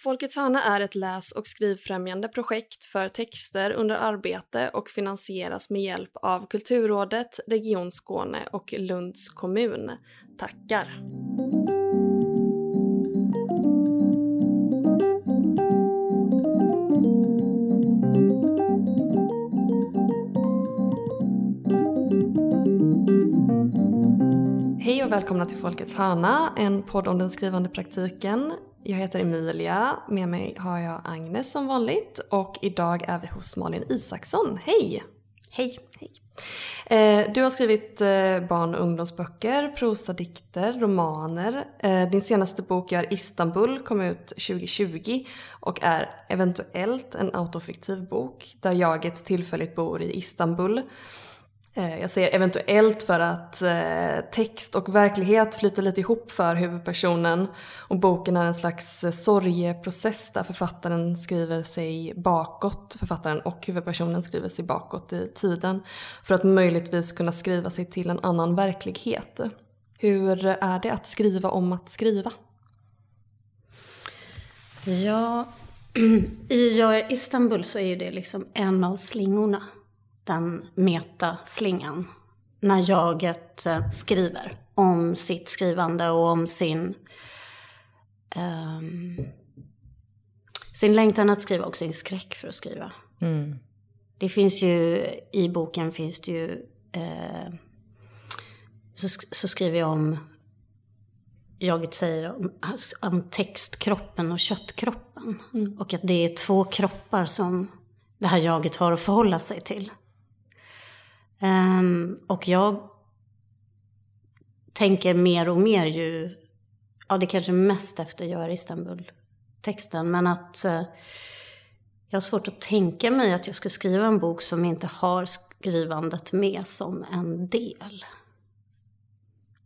Folkets hörna är ett läs och skrivfrämjande projekt för texter under arbete och finansieras med hjälp av Kulturrådet, Region Skåne och Lunds kommun. Tackar! Hej och välkomna till Folkets hörna, en podd om den skrivande praktiken. Jag heter Emilia, med mig har jag Agnes som vanligt och idag är vi hos Malin Isaksson. Hej! Hej! Hej. Eh, du har skrivit eh, barn och ungdomsböcker, prosadikter, romaner. Eh, din senaste bok Gör Istanbul kom ut 2020 och är eventuellt en autofiktiv bok där jaget tillfälligt bor i Istanbul. Eh, jag säger eventuellt för att eh, text och verklighet flyter lite ihop för huvudpersonen och boken är en slags eh, sorgeprocess där författaren skriver sig bakåt, författaren och huvudpersonen skriver sig bakåt i tiden för att möjligtvis kunna skriva sig till en annan verklighet. Hur är det att skriva om att skriva? Ja, i Jag Istanbul så är ju det liksom en av slingorna den metaslingan när jaget eh, skriver om sitt skrivande och om sin, um, sin längtan att skriva och sin skräck för att skriva. Mm. Det finns ju, i boken finns det ju, eh, så, så skriver jag om, jaget säger om, om textkroppen och köttkroppen. Mm. Och att det är två kroppar som det här jaget har att förhålla sig till. Um, och jag tänker mer och mer ju, ja det kanske mest efter Gör Istanbul-texten, men att uh, jag har svårt att tänka mig att jag ska skriva en bok som inte har skrivandet med som en del.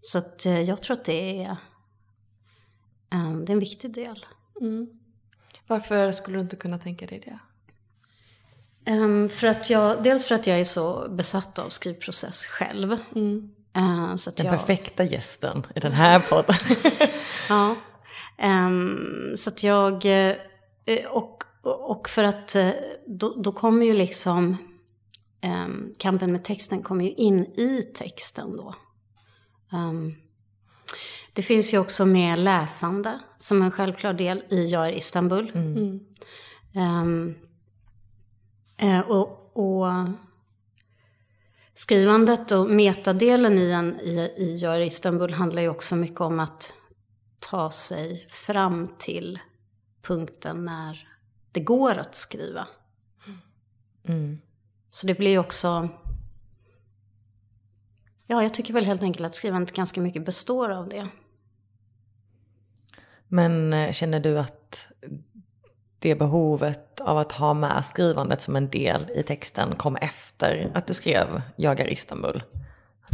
Så att uh, jag tror att det är, um, det är en viktig del. Mm. Varför skulle du inte kunna tänka dig det? Um, för att jag, dels för att jag är så besatt av skrivprocess själv. Mm. Uh, så den jag, perfekta gästen i den här podden. ja. Um, så att jag, uh, och, och för att uh, då, då kommer ju liksom um, kampen med texten kommer ju in i texten då. det finns ju också med läsande som en självklar del i Jag är Istanbul. Mm. Mm. Eh, och, och, skrivandet och metadelen i, en, i, i Gör Istanbul handlar ju också mycket om att ta sig fram till punkten när det går att skriva. Mm. Så det blir också... Ja, jag tycker väl helt enkelt att skrivandet ganska mycket består av det. Men eh, känner du att det behovet av att ha med skrivandet som en del i texten kom efter att du skrev Jagar Istanbul?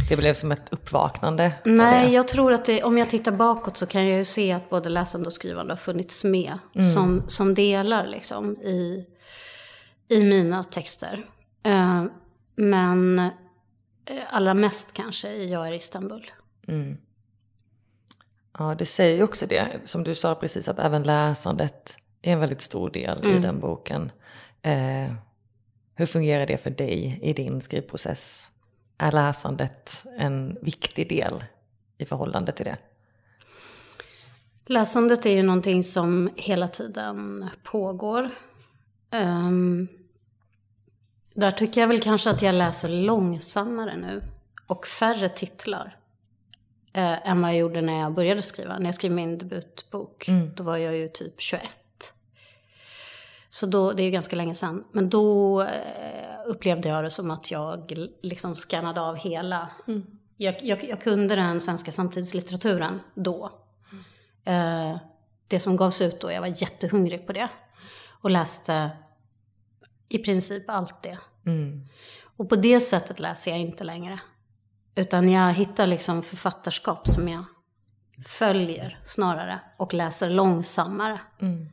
Det blev som ett uppvaknande? Nej, jag tror att det, om jag tittar bakåt så kan jag ju se att både läsande och skrivande har funnits med mm. som, som delar liksom i, i mina texter. Uh, men uh, allra mest kanske i Jag är Istanbul. Mm. Ja, det säger ju också det, som du sa precis, att även läsandet är en väldigt stor del mm. i den boken. Eh, hur fungerar det för dig i din skrivprocess? Är läsandet en viktig del i förhållande till det? Läsandet är ju någonting som hela tiden pågår. Um, där tycker jag väl kanske att jag läser långsammare nu och färre titlar eh, än vad jag gjorde när jag började skriva. När jag skrev min debutbok, mm. då var jag ju typ 21. Så då, det är ju ganska länge sedan. Men då eh, upplevde jag det som att jag liksom skannade av hela. Mm. Jag, jag, jag, kunde den svenska samtidslitteraturen då. Mm. Eh, det som gavs ut då, jag var jättehungrig på det. Och läste i princip allt det. Mm. Och på det sättet läser jag inte längre. Utan jag hittar liksom författarskap som jag följer snarare och läser långsammare. Mm.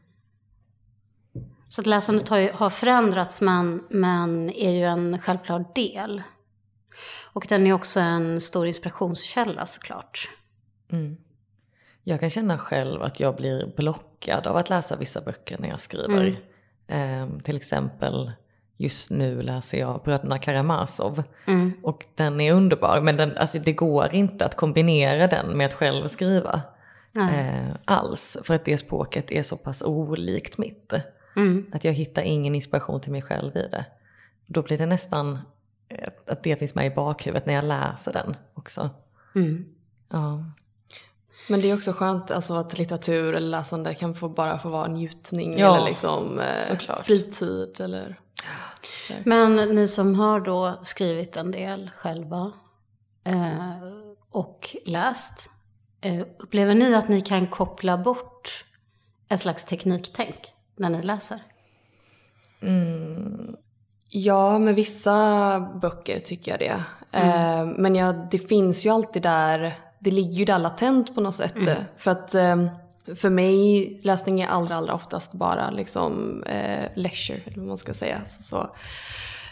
Så att läsandet har, ju, har förändrats men, men är ju en självklar del. Och den är också en stor inspirationskälla såklart. Mm. Jag kan känna själv att jag blir blockad av att läsa vissa böcker när jag skriver. Eh, till exempel just nu läser jag Bröderna Karamazov. Mm. Och den är underbar men den, alltså, det går inte att kombinera den med att själv skriva. Eh, alls. För att det språket är så pass olikt mitt. Mm. Att jag hittar ingen inspiration till mig själv i det. Då blir det nästan eh, att det finns med i bakhuvudet när jag läser den också. Mm. Ja. Men det är också skönt alltså, att litteratur eller läsande kan få bara få vara njutning Ja, eller liksom, eh, fritid. Eller... Men ni som har då skrivit en del själva eh, och läst, eh, upplever ni att ni kan koppla bort ett slags tekniktänk när ni läser? Ja, med vissa böcker tycker jag det. Eh, men jag, det finns ju alltid där, det ligger ju där latent på något sätt. För att eh, för mig, läsning är allra, allra oftast bara liksom eh, leisure, eller vad man ska säga. Så, så.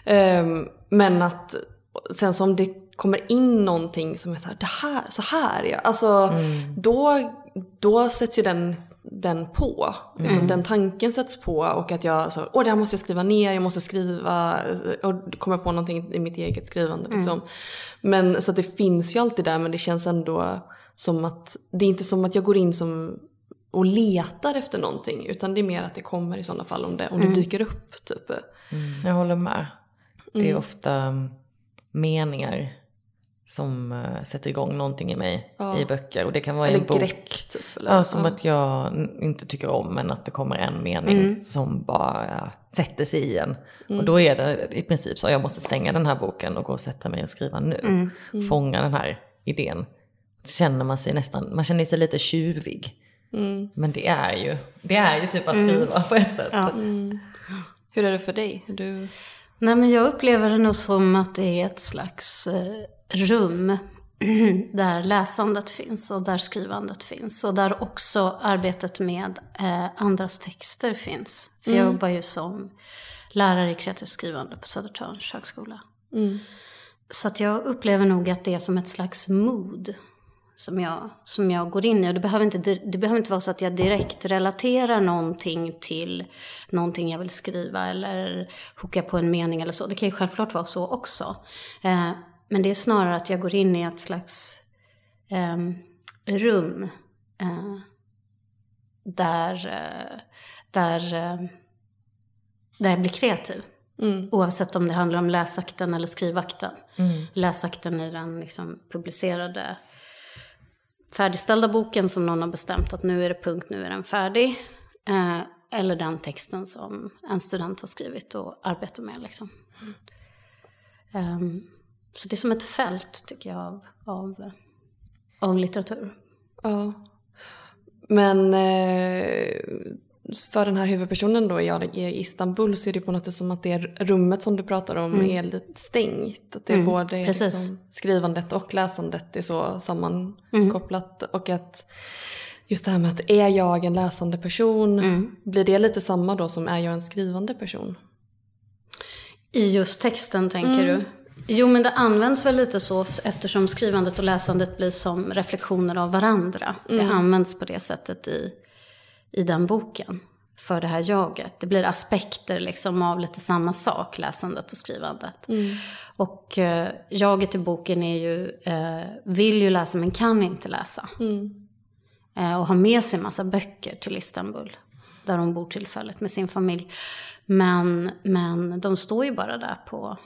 Ehm, men att sen som det kommer in någonting som är så här, det här, så här ja. Alltså då, då sätts ju den, den på. Liksom, Den tanken sätts på och att jag så, åh det här måste jag skriva ner, jag måste skriva och komma på någonting i mitt eget skrivande. Liksom. Men så att det finns ju alltid där men det känns ändå som att, det är inte som att jag går in som och letar efter någonting utan det är mer att det kommer i sådana fall om det, om det dyker upp. Typ. Jag håller med. Det är Mm. ofta mm, meningar som eh, sätter igång någonting i mig Ja. i böcker. Och det kan vara Eller en bok. grepp. Typ, eller? Ja, som att jag inte tycker om men att det kommer en mening som bara sätter sig i en. Och då är det i princip så, jag måste stänga den här boken och gå och sätta mig och skriva nu. Fånga den här idén. Så känner man sig nästan, man känner sig lite tjuvig. Men det är ju, det är ju typ att skriva på ett sätt. Ja. Hur är det för dig? Är Du... Nej, men jag upplever det nog som att det är ett slags eh, rum där läsandet finns och där skrivandet finns. Och där också arbetet med eh, andras texter finns. För jag jobbar ju som lärare i kreativt skrivande på Södertörns högskola. Så att jag upplever nog att det är som ett slags mood som jag, som jag går in i. Och det behöver, inte, det behöver inte vara så att jag direkt relaterar någonting till någonting jag vill skriva eller hooka på en mening eller så. Det kan ju självklart vara så också. Eh, men det är snarare att jag går in i ett slags ehm, rum eh, där, eh, där, eh, där jag blir kreativ. Oavsett om det handlar om läsakten eller skrivakten. Läsakten i den liksom publicerade färdigställda boken som någon har bestämt att nu är det punkt, nu är den färdig. Eh, eller den texten som en student har skrivit och arbetar med. Liksom. Ehm, så det är som ett fält tycker jag av, av, av litteratur. Ja. Men eh, för den här huvudpersonen då i i Istanbul så är det på något sätt som att det rummet som du pratar om är lite stängt. Att det är både Mm. precis. liksom, skrivandet och läsandet är så sammankopplat. Och att just det här med att är jag en läsande person, Mm. blir det lite samma då som är jag en skrivande person? I just texten tänker du? Jo men det används väl lite så eftersom skrivandet och läsandet blir som reflektioner av varandra. Det används på det sättet i, i den boken. För det här jaget. Det blir aspekter liksom av lite samma sak, läsandet och skrivandet. Och eh, jaget i boken är ju, eh, vill ju läsa men kan inte läsa. Eh, och har med sig massa böcker till Istanbul. Där hon bor tillfälligt med sin familj. Men, men de står ju bara där på,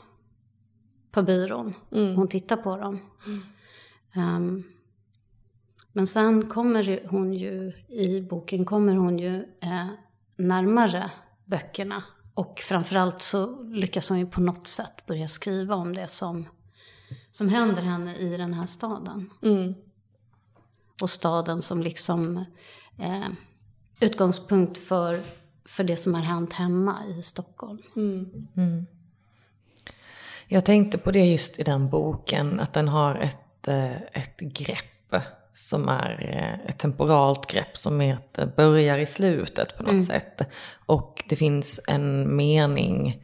på byrån. Hon tittar på dem. Ehm, men sen kommer hon ju, i boken kommer hon ju eh, närmare böckerna. Och framförallt så lyckas hon ju på något sätt börja skriva om det som, som händer henne i den här staden. Mm. Och staden som liksom eh, utgångspunkt för, för det som har hänt hemma i Stockholm. Jag tänkte på det just i den boken, att den har ett, eh, ett grepp som är eh, ett temporalt grepp som är att det börjar i slutet på något sätt. Och det finns en mening,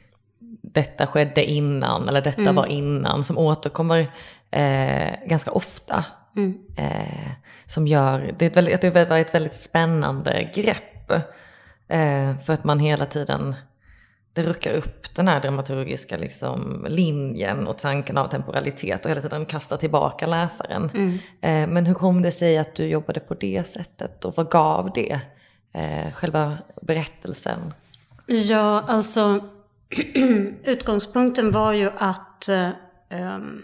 detta skedde innan, eller detta var innan, som återkommer eh, ganska ofta Mm. Eh, som gör, det är ett väldigt, det var ett väldigt spännande grepp. Eh, för att man hela tiden, det ruckar upp den här dramaturgiska liksom, linjen och tanken av temporalitet och hela tiden kastar tillbaka läsaren. Mm. Eh, men hur kom det sig att du jobbade på det sättet och vad gav det? Eh, själva berättelsen? Ja, alltså utgångspunkten var ju att um,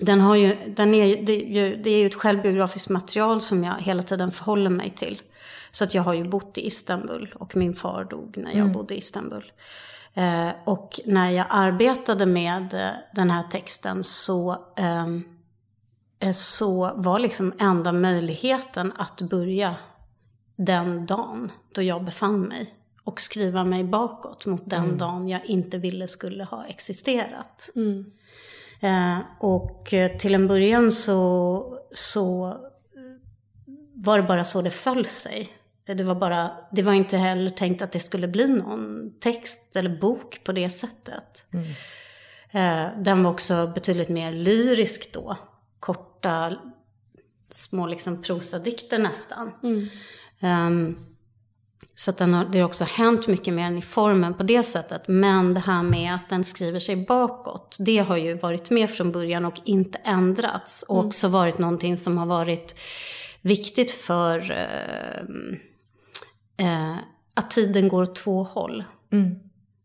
den har ju, den är, det, det är ju ett självbiografiskt material som jag hela tiden förhåller mig till. Så att jag har ju bott i Istanbul och min far dog när jag mm. bodde i Istanbul. Eh, och när jag arbetade med eh, den här texten så, ehm, eh, så var liksom enda möjligheten att börja den dagen då jag befann mig. Och skriva mig bakåt mot den mm. dagen jag inte ville skulle ha existerat. Mm. Eh, och eh, till en början så, så var det bara så det föll sig. Det var, bara, det var inte heller tänkt att det skulle bli någon text eller bok på det sättet. Mm. Eh, den var också betydligt mer lyrisk då. Korta, små liksom prosadikter nästan. Mm. Um, så att den har, det har också hänt mycket mer än i formen på det sättet. Men det här med att den skriver sig bakåt, det har ju varit med från början och inte ändrats. Och mm. också varit någonting som har varit viktigt för eh, eh, att tiden går åt två håll. Mm.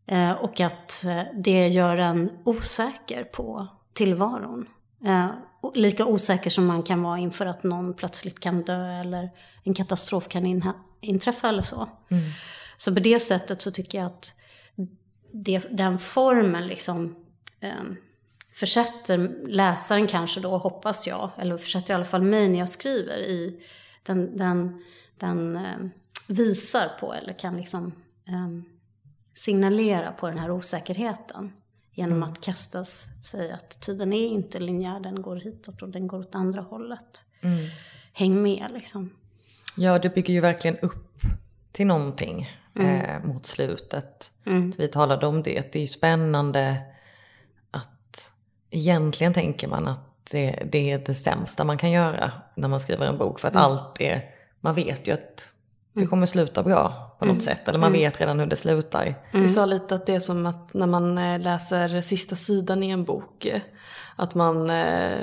Eh, och att eh, det gör en osäker på tillvaron. Eh, lika osäker som man kan vara inför att någon plötsligt kan dö eller en katastrof kan inträffa eller så. Mm. Så på det sättet så tycker jag att det, den formen liksom eh, försätter läsaren kanske då, hoppas jag, eller försätter i alla fall mig när jag skriver i den, den, den eh, visar på eller kan liksom eh, signalera på den här osäkerheten. Genom mm. att kastas, säga att tiden är inte linjär, den går hitåt och den går åt andra hållet. Mm. Häng med liksom. Ja, det bygger ju verkligen upp till någonting mm. eh, mot slutet. Mm. Vi talade om det, det är ju spännande att egentligen tänker man att det, det, är det sämsta man kan göra när man skriver en bok. För att mm. allt är, man vet ju att det mm. kommer sluta bra på något mm. sätt. Eller man mm. vet redan hur det slutar. Mm. Vi sa lite att det är som att när man eh, läser sista sidan i en bok. Eh, att man, eh,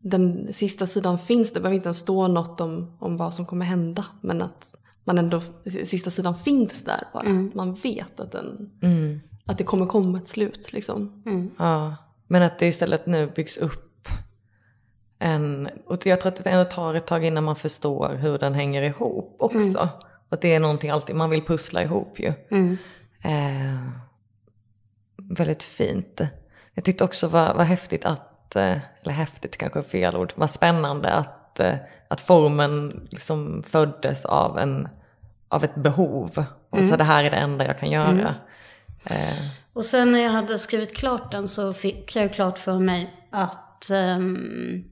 den sista sidan finns, det behöver inte ens stå något om, om vad som kommer hända. Men att man ändå, sista sidan finns där bara. Mm. Man vet att, den, mm. att det kommer komma ett slut liksom. Ja, men att det istället nu byggs upp en, och jag tror att det ändå tar ett tag innan man förstår hur den hänger ihop också. Mm. Och det är någonting alltid, man vill pussla ihop ju. Mm. Eh, väldigt fint. Jag tyckte också var, var häftigt att, eh, eller häftigt kanske är fel ord, var spännande att, eh, att formen liksom föddes av, en, av ett behov. Och mm. så det här är det enda jag kan göra. Mm. Eh. Och sen när jag hade skrivit klart den så fick jag klart för mig att um,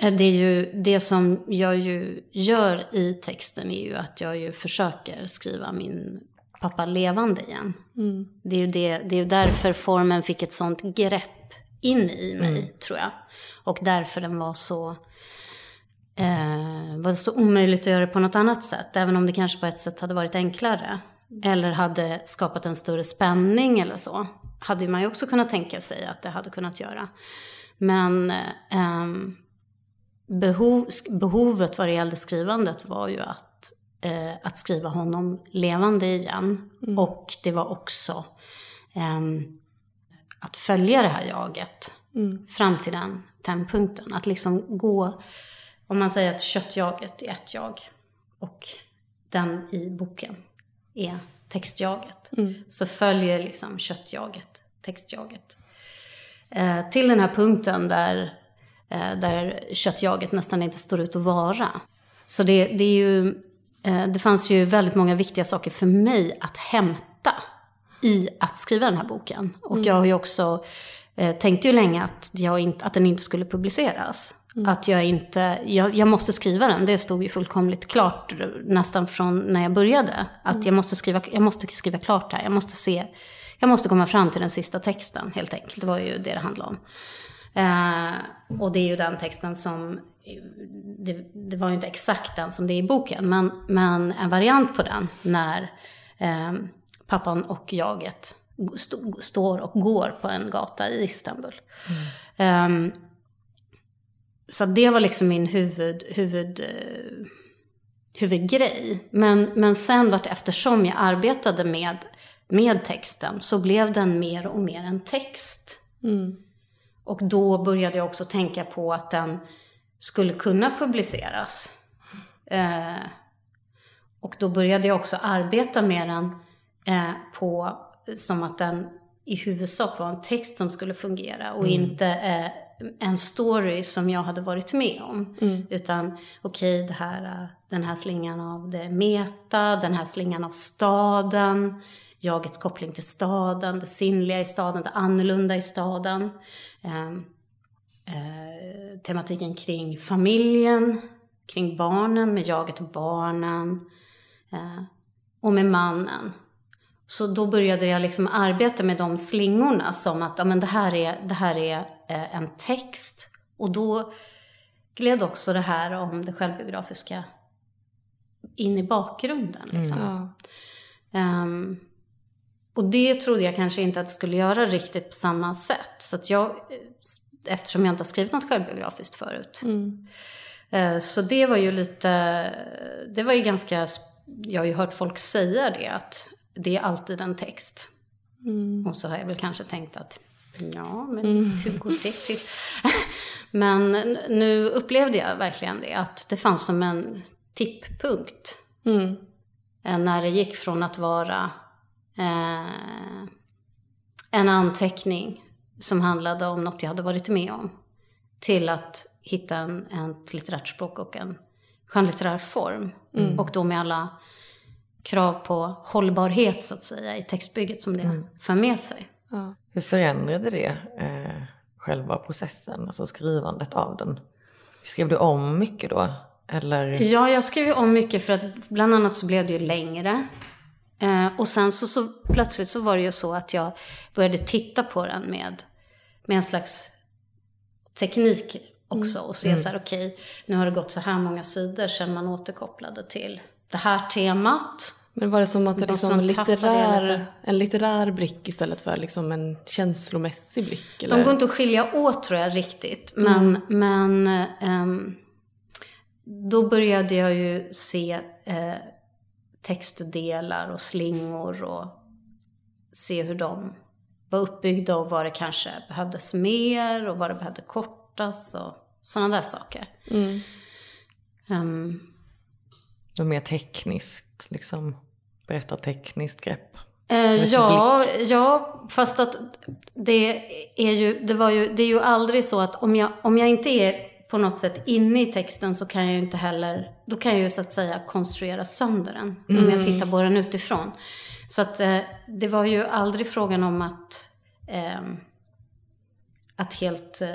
det är ju det som jag ju gör i texten är ju att jag ju försöker skriva min pappa levande igen. Mm. Det är ju det, det är därför formen fick ett sånt grepp in i mig, mm. tror jag. Och därför den var så, eh, var så omöjligt att göra på något annat sätt. Även om det kanske på ett sätt hade varit enklare. Eller hade skapat en större spänning eller så. Hade man ju också kunnat tänka sig att det hade kunnat göra. Men eh, behov, behovet vad det gällde skrivandet var ju att, eh, att skriva honom levande igen. Mm. Och det var också eh, att följa det här jaget mm. fram till den tändpunkten. Att liksom gå, om man säger att köttjaget är ett jag och den i boken är textjaget. Mm. Så följer liksom köttjaget textjaget. Eh, till den här punkten där där köttjaget nästan inte står ut att vara. Så det, det, är ju, eh, det fanns ju väldigt många viktiga saker för mig att hämta i att skriva den här boken. Och mm. jag har ju också eh, tänkte ju länge att, jag inte, att den inte skulle publiceras. Mm. Att jag inte, jag, jag, måste skriva den, det stod ju fullkomligt klart nästan från när jag började. Att mm. jag, måste skriva, jag måste skriva klart det här, jag måste se, jag måste komma fram till den sista texten helt enkelt. Det var ju det det handlade om. Eh, och det är ju den texten som det, det var ju inte exakt den som det är i boken, men, men en variant på den när eh, pappan och jaget st står och går på en gata i Istanbul. Mm. Um, så det var liksom min huvud, huvud, uh, huvudgrej. Men, men sen vart eftersom jag arbetade med, med texten så blev den mer och mer en text. Mm. Och då började jag också tänka på att den skulle kunna publiceras. Uh, och då började jag också arbeta med den uh, på som att den i huvudsak var en text som skulle fungera och mm. inte eh, en story som jag hade varit med om. Mm. Utan okej, okay, här, den här slingan av det meta, den här slingan av staden, jagets koppling till staden, det sinnliga i staden, det annorlunda i staden. Eh, eh, tematiken kring familjen, kring barnen, med jaget och barnen. Eh, och med mannen. Så då började jag liksom arbeta med de slingorna som att ja, men det, här är, det här är eh, en text. Och då gled också det här om det självbiografiska in i bakgrunden. Liksom. Mm. Um, och det trodde jag kanske inte att det skulle göra riktigt på samma sätt. Så att jag, eftersom jag inte har skrivit något självbiografiskt förut. Mm. Uh, så det var ju lite, det var ju ganska, jag har ju hört folk säga det att det är alltid en text. Mm. Och så har jag väl kanske tänkt att ja, men mm. hur går det till? men nu upplevde jag verkligen det, att det fanns som en tipppunkt. Mm. Eh, när det gick från att vara eh, en anteckning som handlade om något jag hade varit med om till att hitta en, ett litterärt språk och en skönlitterär form. Mm. Och då med alla krav på hållbarhet så att säga i textbygget som det mm. för med sig. Ja. Hur förändrade det eh, själva processen, alltså skrivandet av den? Skrev du om mycket då? Eller? Ja, jag skrev om mycket för att bland annat så blev det ju längre. Eh, och sen så, så plötsligt så var det ju så att jag började titta på den med, med en slags teknik också. Mm. Och se mm. så här, okej, okay, nu har det gått så här många sidor sedan man återkopplade till det här temat. Men var det som att det liksom litterär, en litterär blick istället för liksom en känslomässig blick? Eller? De går inte att skilja åt tror jag riktigt. Men, mm. men um, då började jag ju se uh, textdelar och slingor och se hur de var uppbyggda och vad det kanske behövdes mer och vad det behövde kortas och sådana där saker. Mm. Um, något mer tekniskt, liksom berättartekniskt grepp? Eh, ja, ja, fast att det är ju, det var ju, det är ju aldrig så att om jag, om jag inte är på något sätt inne i texten så kan jag ju inte heller, då kan jag ju så att säga konstruera sönder den. Mm. Om jag tittar på den utifrån. Så att eh, det var ju aldrig frågan om att, eh, att helt eh,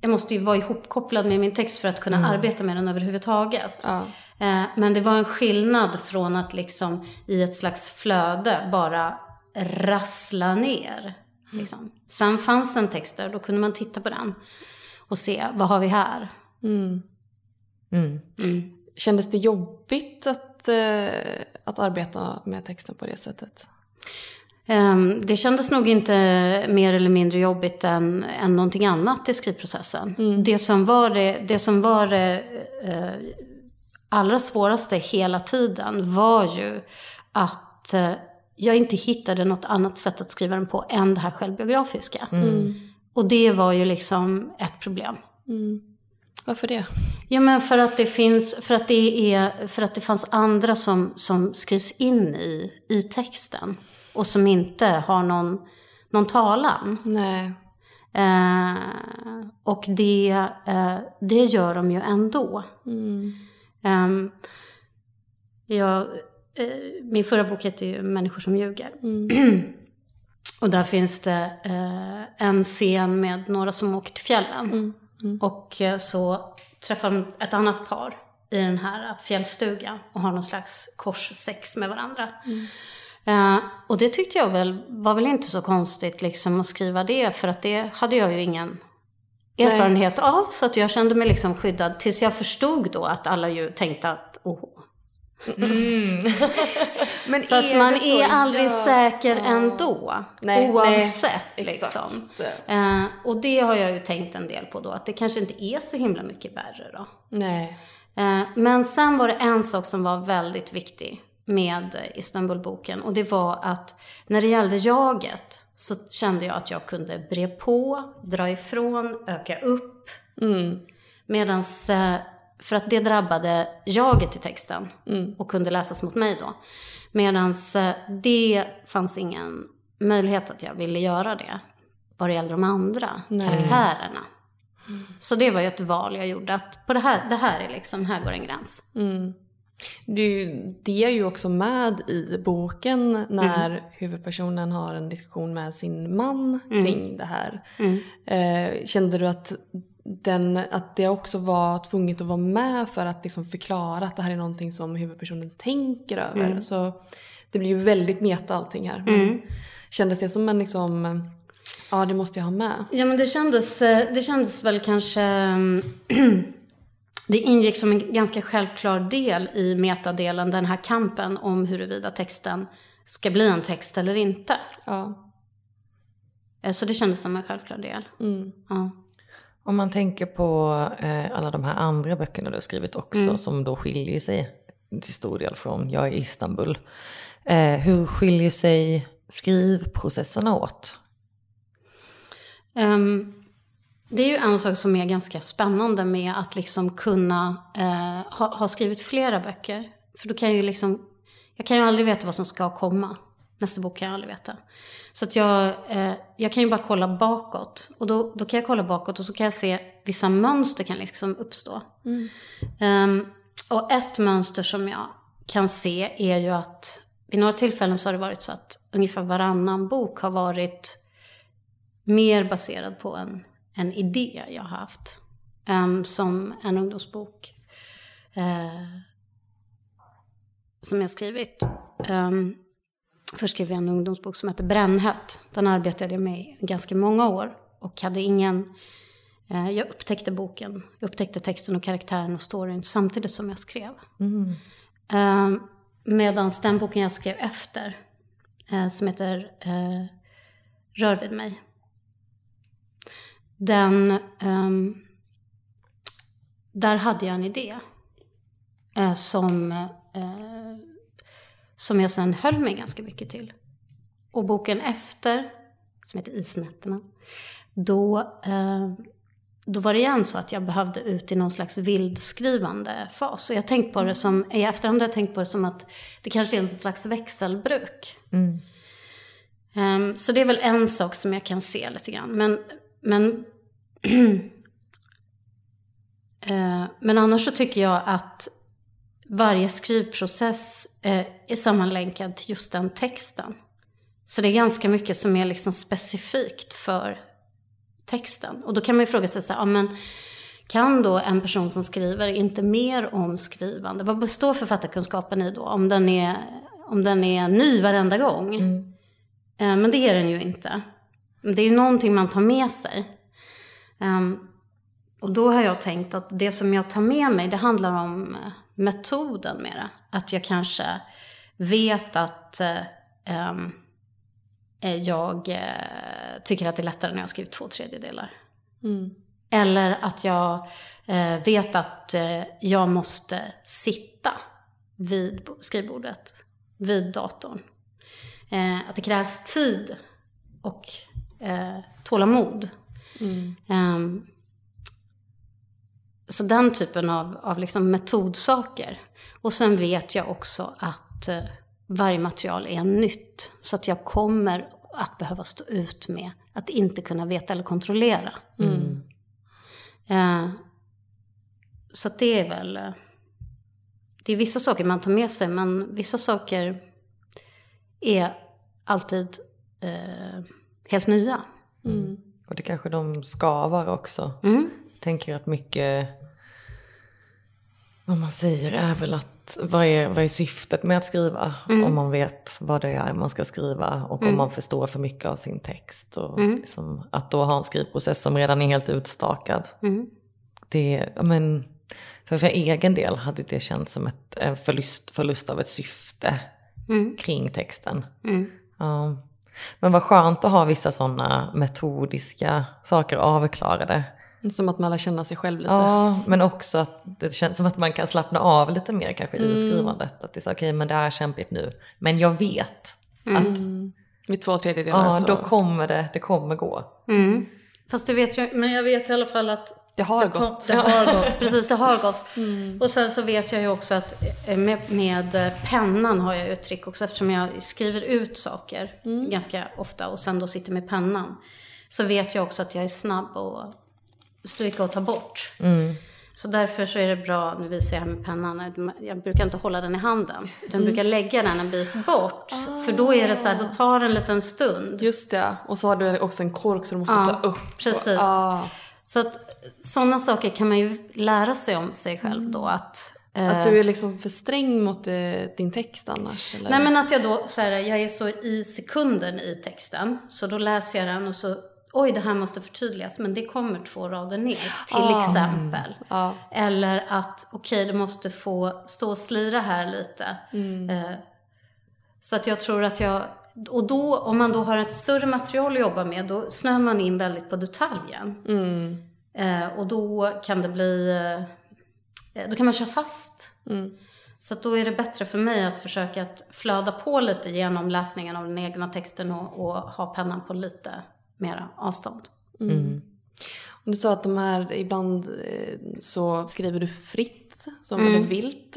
jag måste ju vara ihopkopplad med min text för att kunna mm. arbeta med den överhuvudtaget. Ja. Eh, men det var en skillnad från att liksom i ett slags flöde bara rassla ner. Mm. Liksom. Sen fanns en text där, då kunde man titta på den och se, vad har vi här? Mm. Mm. mm. Kändes det jobbigt att, eh, att arbeta med texten på det sättet? Ehm, det kändes nog inte mer eller mindre jobbigt än, än någonting annat i skrivprocessen. Mm. Det som var det, det, som var det eh, allra svåraste hela tiden var ju att eh, jag inte hittade något annat sätt att skriva den på än det här självbiografiska. Mm. Och det var ju liksom ett problem. Mm. Varför det? Ja men för att det finns, för att det är, för att det fanns andra som, som skrivs in i, i texten och som inte har någon, någon talan. Nej. Eh, och det, eh, det gör de ju ändå. Mm. Eh, jag, min förra bok heter ju Människor som ljuger. Mm. och där finns det eh, en scen med några som åker till fjällen. Mm. mm. Och eh, så träffar de ett annat par i den här fjällstugan och har någon slags korssex med varandra. Mm. Uh, och det tyckte jag väl var väl inte så konstigt liksom att skriva det för att det hade jag ju ingen erfarenhet av. Så att jag kände mig liksom skyddad tills jag förstod då att alla ju tänkte att åh. Men Så att man så? är aldrig Ja. säker ändå. Nej, oavsett nej, liksom. Eh, och det har jag ju tänkt en del på då. Att det kanske inte är så himla mycket värre då. Nej. Eh, Men sen var det en sak som var väldigt viktig med Istanbulboken och det var att när det gällde jaget så kände jag att jag kunde bre på, dra ifrån, öka upp. Mm. Medans, eh, för att det drabbade jaget i texten och kunde läsas mot mig då. Medans eh, det fanns ingen möjlighet att jag ville göra det vad det gällde de andra karaktärerna. Så det var ju ett val jag gjorde, att på det här, det här är liksom, här går en gräns. Är, ju, det är ju också med i boken när huvudpersonen har en diskussion med sin man kring det här. Eh, kände du att, den, att det också var tvunget att vara med för att liksom förklara att det här är någonting som huvudpersonen tänker över? Så det blir ju väldigt meta allting här. Men Kändes det som en liksom, ja det måste jag ha med? Ja men det kändes, eh, det kändes väl kanske, mm, det ingick som en ganska självklar del i metadelen, den här kampen om huruvida texten ska bli en text eller inte. Ja. Eh, Så det kändes som en självklar del. Mm. Ja. Om man tänker på eh, alla de här andra böckerna du har skrivit också som då skiljer sig till stor del från Jag är Istanbul. Eh, hur skiljer sig skrivprocesserna åt? Ehm, det är ju en sak som är ganska spännande med att liksom kunna eh, ha, ha skrivit flera böcker. För då kan jag ju liksom, jag kan ju aldrig veta vad som ska komma. Nästa bok kan jag aldrig veta. Så att jag, eh, jag kan ju bara kolla bakåt. Och då, då kan jag kolla bakåt och så kan jag se vissa mönster kan liksom uppstå. Ehm, och ett mönster som jag kan se är ju att vid några tillfällen så har det varit så att ungefär varannan bok har varit mer baserad på en, en idé jag har haft. Ehm, som en ungdomsbok eh, som jag skrivit. Um, först skrev jag en ungdomsbok som heter Brännhett. Den arbetade jag med i ganska många år och hade ingen... Eh, jag upptäckte boken, jag upptäckte texten och karaktären och storyn samtidigt som jag skrev. Um, Medan den boken jag skrev efter, eh, som heter eh, Rör vid mig. Den, ehm, där hade jag en idé. Eh, som, eh, som jag sen höll mig ganska mycket till. Och boken efter, som heter Isnätterna, då, eh, då var det igen så att jag behövde ut i någon slags vildskrivande fas. Och jag tänkt på det som, i efterhand har jag tänkt på det som att det kanske är en slags växelbruk. Ehm, så det är väl en sak som jag kan se lite grann. Men, men, eh, men annars så tycker jag att varje skrivprocess eh, är sammanlänkad till just den texten. Så det är ganska mycket som är liksom specifikt för texten. Och då kan man ju fråga sig så här, ja, men kan då en person som skriver inte mer om skrivande? Vad består författarkunskapen i då? Om den är, om den är ny varenda gång? Eh, Men det är den ju inte. Det är ju någonting man tar med sig. Ehm, och då har jag tänkt att det som jag tar med mig, det handlar om eh, metoden mera. Att jag kanske vet att eh, eh, jag eh, tycker att det är lättare när jag skriver två tredjedelar. Eller att jag eh, vet att eh, jag måste sitta vid bo- skrivbordet, vid datorn. Att det krävs tid och eh, tålamod. Ehm, så den typen av, av liksom metodsaker. Och sen vet jag också att eh, varje material är nytt. Så att jag kommer att behöva stå ut med att inte kunna veta eller kontrollera. Eh, så att det är väl... eh, Det är vissa saker man tar med sig, men vissa saker är alltid eh, helt nya. Och det kanske de ska vara också. Mm. Tänker att mycket vad man säger är väl att vad är, vad är syftet med att skriva? Mm. Om man vet vad det är man ska skriva och om man förstår för mycket av sin text. Och Mm. liksom, att då ha en skrivprocess som redan är helt utstakad. Mm. Det, men, för, för egen del hade det känts som ett, en förlust, förlust av ett syfte Mm. kring texten. Mm. Ja. Men vad skönt att ha vissa sådana metodiska saker avklarade. Som att man lär känna sig själv lite. Ja, men också att det känns som att man kan slappna av lite mer kanske Mm. i skrivandet. Att det är så, okej men det är kämpigt nu. Men jag vet att Mm. Vid två tredjedelar ja, så... då kommer det, det kommer gå. Mm. Fast det vet jag, men jag vet i alla fall att Det har kom- gått. Det har gått, precis det har gått. Och sen så vet jag ju också att eh, med, med eh, pennan har jag ju ett trick också eftersom jag skriver ut saker ganska ofta och sen då sitter med pennan. Så vet jag också att jag är snabb att stryka och ta bort. Så därför så är det bra, nu visar jag här med pennan, jag brukar inte hålla den i handen. Utan jag brukar lägga den en bit bort. För då är det så här, då tar det en liten stund. Just det, och så har du också en kork som du måste Ja, ta upp. precis. Ah, Så att sådana saker kan man ju lära sig om sig själv då. Att, eh, att du är liksom för sträng mot eh, din text annars? Eller? Nej men att jag då, så här, jag är så i sekunden i texten. Så då läser jag den och så, oj det här måste förtydligas. Men det kommer två rader ner till Ah. exempel. Ja. Eller att, okej du måste få stå och slira här lite. Mm. Eh, så att jag tror att jag, och då om man då har ett större material att jobba med, då snör man in väldigt på detaljen. Mm. Eh, och då kan det bli, eh, då kan man köra fast. Mm. Så då är det bättre för mig att försöka att flöda på lite genom läsningen av den egna texten och, och ha pennan på lite mera avstånd. Mm. Och Du sa att de här, ibland eh, så skriver du fritt, som Mm. eller vilt.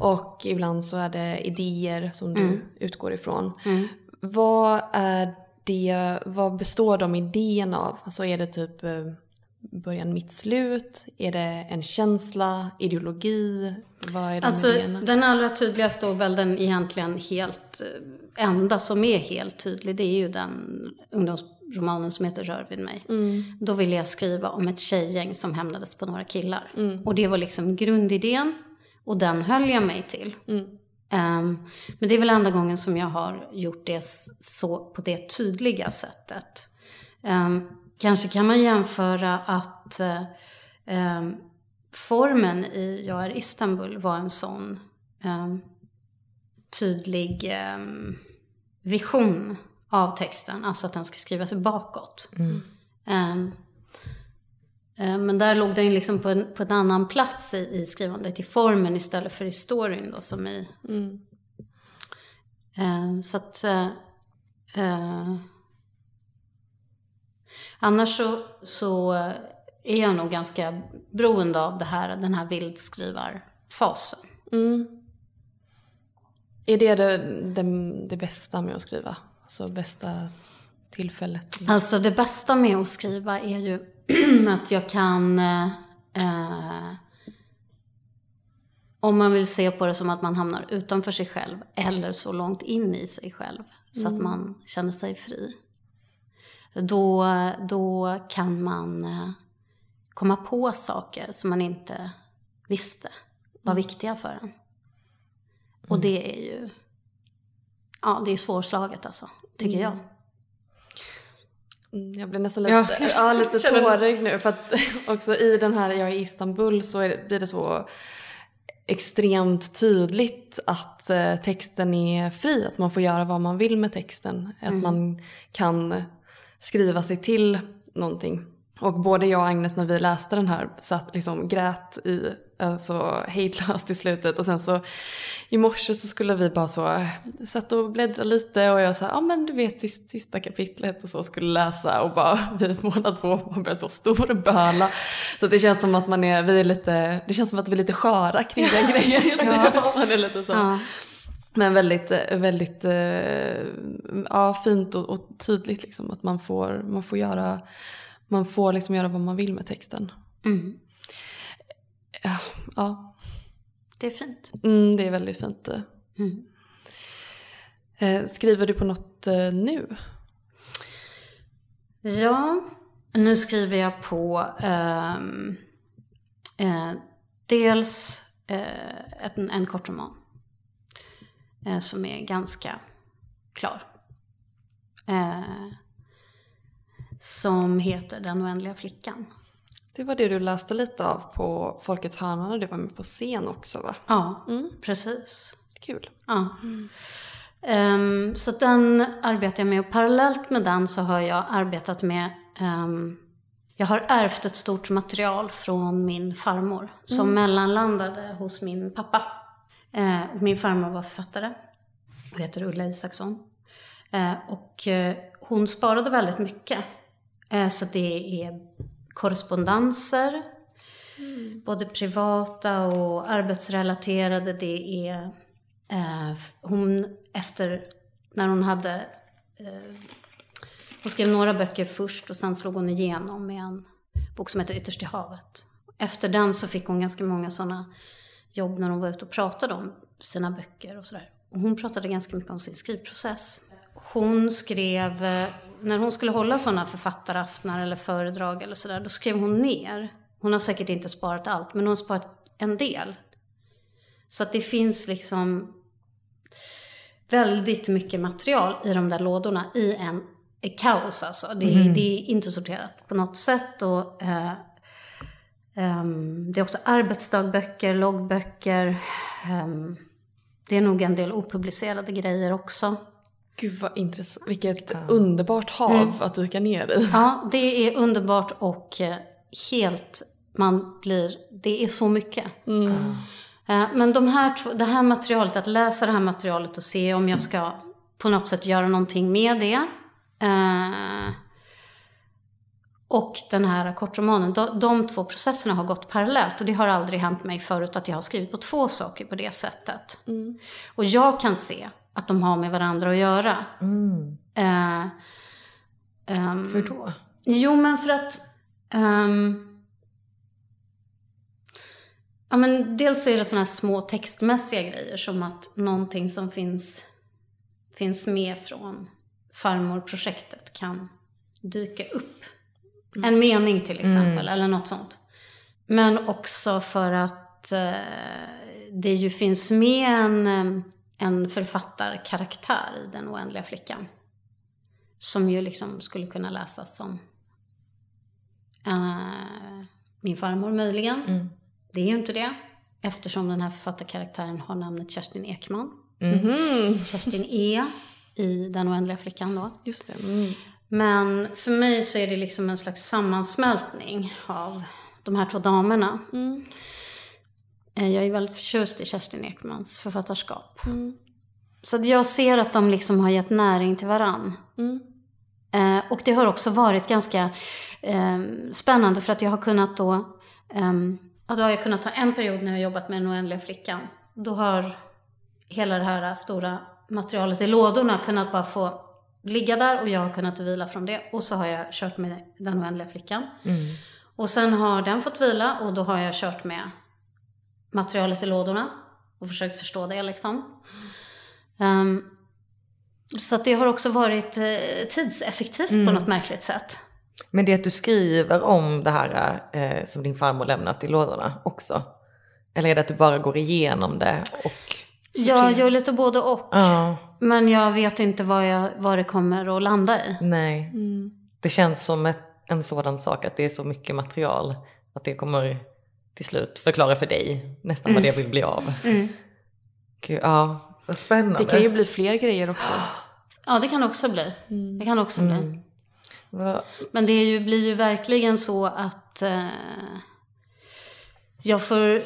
Och ibland så är det idéer som du Mm. utgår ifrån. Vad är det, vad består de idéerna av? Alltså är det typ eh, början, mitt, slut? Är det en känsla, ideologi? Vad är de Alltså idéerna? den allra tydligaste och väl den egentligen helt eh, enda som är helt tydlig det är ju den ungdomsromanen som heter Rör vid mig. Då ville jag skriva om ett tjejgäng som hämnades på några killar. Och det var liksom grundidén och den höll jag mig till. Ehm, men det är väl enda gången som jag har gjort det så på det tydliga sättet. Ehm, kanske kan man jämföra att eh, ehm, formen i Jag är Istanbul var en sån tydlig vision av texten, alltså att den ska skrivas bakåt. Ehm, eh, men där låg den liksom på en, på en annan plats i, i skrivandet, i formen istället för i storyn då som i... Mm. Ehm, så att... eh, eh, annars så, så är jag nog ganska beroende av det här, den här vildskrivarfasen. Mm. Är det det, det det bästa med att skriva? Alltså bästa tillfället? Alltså det bästa med att skriva är ju att jag kan, eh, eh, om man vill se på det som att man hamnar utanför sig själv eller så långt in i sig själv så att man känner sig fri. Då, då kan man eh, komma på saker som man inte visste var viktiga för en. Och det är ju, ja det är svårslaget alltså, tycker jag. Mm, Jag blir nästan lite, Ja, ja, lite tårig nu. För att också i den här Jag är i Istanbul så är blir det så extremt tydligt att eh, texten är fri. Att man får göra vad man vill med texten. Att man kan skriva sig till någonting. Och både jag och Agnes när vi läste den här satt liksom grät i alltså, hejdlöst i slutet. Och sen så i morse så skulle vi bara så, eh, satt och bläddra lite och jag sa, ja ah, men du vet sista, sista kapitlet och så skulle läsa och bara vi båda två man började så storböla. Så det känns som att man är, vi är lite, det känns som att vi är lite sköra kring den grejen just nu. Man är lite så. Ja. Men väldigt, eh, väldigt eh, ja, fint och, och tydligt liksom att man får, man får göra man får liksom göra vad man vill med texten. Mm. Ja, ja. Det är fint. Mm, det är väldigt fint. Mm. Eh, skriver du på något eh, nu? Ja, nu skriver jag på ehm, eh, dels eh, en, en kortroman. Som är ganska klar. Som heter Den oändliga flickan. Det var det du läste lite av på Folkets hörna när du var med på scen också va? Ja, Mm. precis. Kul. Ja. Ehm, så att den arbetar jag med och parallellt med den så har jag arbetat med ehm, jag har ärvt ett stort material från min farmor som mellanlandade hos min pappa. Eh, min farmor var författare och heter Ulla Isaksson. Eh, och eh, hon sparade väldigt mycket. Eh, så det är korrespondenser, både privata och arbetsrelaterade. Det är eh, hon efter, när hon hade eh, hon skrev några böcker först och sen slog hon igenom med en bok som heter Ytterst i havet. Efter den så fick hon ganska många sådana jobb när hon var ute och pratade om sina böcker och sådär. Och hon pratade ganska mycket om sin skrivprocess. Hon skrev, eh, när hon skulle hålla sådana författaraftnar eller föredrag eller sådär, då skrev hon ner. Hon har säkert inte sparat allt, men hon har sparat en del. Så att det finns liksom väldigt mycket material i de där lådorna i en kaos alltså. Det, är- det är inte sorterat på något sätt. Och, eh, ehm, det är också arbetsdagböcker, loggböcker. ehm, det är nog en del opublicerade grejer också. Gud vad intressant. Vilket underbart hav att dyka ner i. Ja, det är underbart och eh, helt, man blir, det är så mycket. Eh, Men de här, det här materialet, att läsa det här materialet och se om jag ska på något sätt göra någonting med det. eh, Och den här kortromanen, de, de två processerna har gått parallellt och det har aldrig hänt mig förut att jag har skrivit på två saker på det sättet. Och jag kan se att de har med varandra att göra. Mm. Eh, ehm, Hur då? Jo, men för att... ehm, ja, men dels är det sådana här små textmässiga grejer som att någonting som finns, finns med från farmorprojektet kan dyka upp. En mening till exempel, eller något sånt. Men också för att eh, det ju finns med en, eh, en författarkaraktär i Den oändliga flickan. Som ju liksom skulle kunna läsas som eh, min farmor möjligen. Mm. Det är ju inte det. Eftersom den här författarkaraktären har namnet Kerstin Ekman. Mhm. Kerstin E i Den oändliga flickan då. Just det. Mm. Men för mig så är det liksom en slags sammansmältning av de här två damerna. Eh, Jag är väldigt förtjust i Kerstin Ekmans författarskap. Mm. Så jag ser att de liksom har gett näring till varann. Mm. Eh, och det har också varit ganska eh, spännande för att jag har kunnat då, ehm, ja, då har jag kunnat ta en period när jag har jobbat med den oändliga flickan. Då har hela det här stora materialet i lådorna kunnat bara få ligga där och jag har kunnat vila från det. Och så har jag kört med den oändliga flickan. Mm. Och sen har den fått vila och då har jag kört med materialet i lådorna och försökt förstå det liksom. Ehm, så att det har också varit eh, tidseffektivt på något märkligt sätt. Men det att du skriver om det här eh, som din farmor lämnat i lådorna också? Eller är det att du bara går igenom det och... Jag gör lite både och. Ja, Men jag vet inte vad, jag, vad det kommer att landa i. nej. Mm. Det känns som ett, en sådan sak att det är så mycket material att det kommer till slut förklara för dig nästan vad det vill bli av. Gud, ja, vad spännande. Det kan ju bli fler grejer också. Ja, det kan också bli. Det kan också bli. Mm. Men det är ju, blir ju verkligen så att eh, jag får...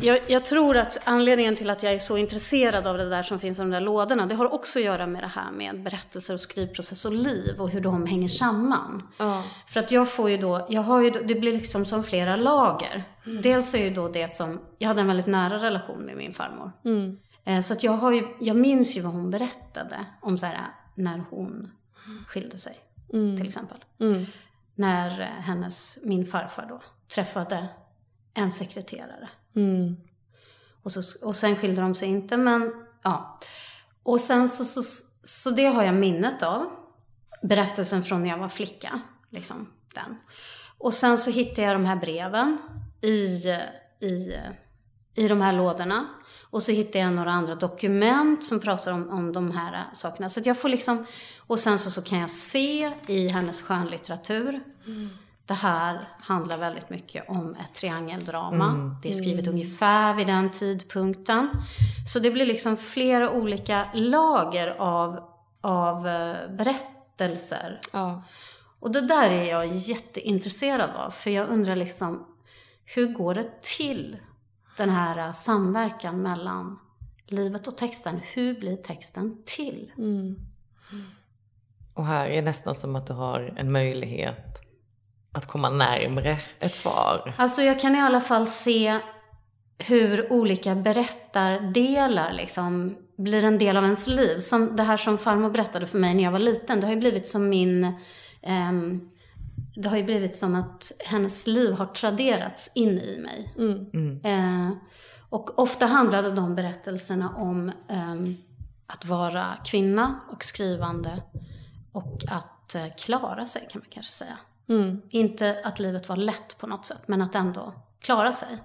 Jag, jag tror att anledningen till att jag är så intresserad av det där som finns i de där lådorna, det har också att göra med det här med berättelser och skrivprocess och liv och hur de hänger samman. Ja. För att jag får ju då, jag har ju, det blir liksom som flera lager. Dels är ju då det som, jag hade en väldigt nära relation med min farmor. Mm. Eh, Så att jag har ju, jag minns ju vad hon berättade om så här, när hon skilde sig, till exempel. Mm. När eh, hennes, min farfar då, träffade en sekreterare. Mm. Och, så, och sen skilde de sig inte, men ja. Och sen så, så, så det har jag minnet av. Berättelsen från när jag var flicka, liksom den. Och sen så hittade jag de här breven i, i, i de här lådorna. Och så hittade jag några andra dokument som pratar om, om de här sakerna. Så att jag får liksom, och sen så, så kan jag se i hennes skönlitteratur. Mm. Det här handlar väldigt mycket om ett triangeldrama. Mm. Det är skrivet mm. ungefär vid den tidpunkten. Så det blir liksom flera olika lager av, av äh, berättelser. Ja. Och det där är jag jätteintresserad av. För jag undrar liksom, hur går det till? Den här samverkan mellan livet och texten. Hur blir texten till? Mm. Och här är det nästan som att du har en möjlighet att komma närmre ett svar. Alltså jag kan i alla fall se hur olika berättardelar liksom blir en del av ens liv. Som det här som farmor berättade för mig när jag var liten. Det har ju blivit som min Um, det har ju blivit som att hennes liv har traderats in i mig. Mm. Mm. Uh, och ofta handlade de berättelserna om um, att vara kvinna och skrivande och att uh, klara sig kan man kanske säga. Mm. Inte att livet var lätt på något sätt, men att ändå klara sig.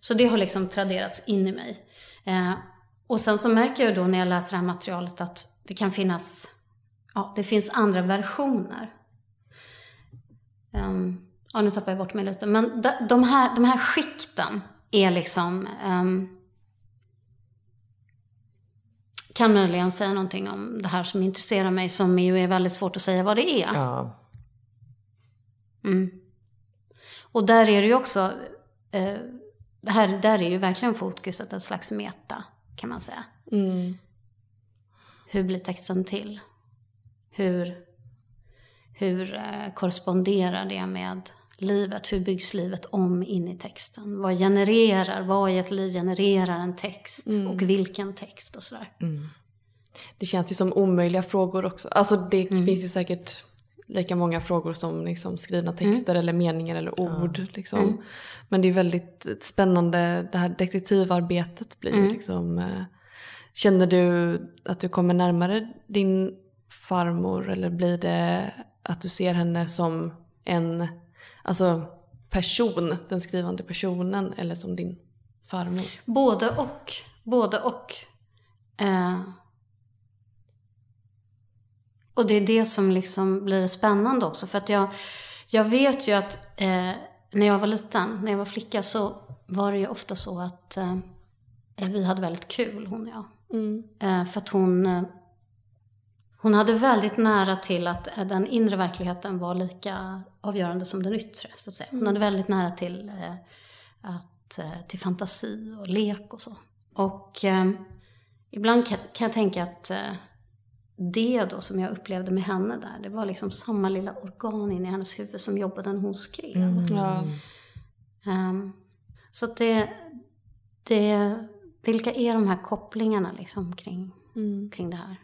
Så det har liksom traderats in i mig. Uh, och sen så märker jag då när jag läser det här materialet att det kan finnas, ja, det finns andra versioner Um, ja, nu tappar jag bort mig lite. Men de, här, de här skikten är liksom... Um, kan möjligen säga någonting om det här som intresserar mig, som ju är väldigt svårt att säga vad det är. Ja. Mm. Och där är det ju också... Det här, där är ju verkligen fokuset ett slags meta, kan man säga. Mm. Hur blir texten till? Hur hur eh, korresponderar det med livet? Hur byggs livet om in i texten? Vad genererar, vad i ett liv genererar en text? Mm. Och vilken text och sådär. Mm. Det känns ju som omöjliga frågor också. Alltså det mm. finns ju säkert lika många frågor som liksom skrivna mm. texter eller meningar eller ord. Ja. Liksom. Mm. Men det är väldigt spännande, det här detektivarbetet blir mm. liksom... Eh, känner du att du kommer närmare din farmor eller blir det att du ser henne som en alltså person, den skrivande personen eller som din farmor? Både och. Både och. Eh, och det är det som liksom blir spännande också. För att jag, jag vet ju att eh, när jag var liten, när jag var flicka, så var det ju ofta så att eh, vi hade väldigt kul, hon och jag. Mm. Eh, för att hon eh, hon hade väldigt nära till att eh, den inre verkligheten var lika avgörande som den yttre. Så att säga. Hon hade mm. väldigt nära till, eh, att, till fantasi och lek och så. Och ibland kan, kan, jag tänka att det då som jag upplevde med henne där, det var liksom samma lilla organ in i hennes huvud som jobbade när hon skrev. Mm. Ja. Um, så att det, det, vilka är de här kopplingarna liksom kring, mm. kring det här?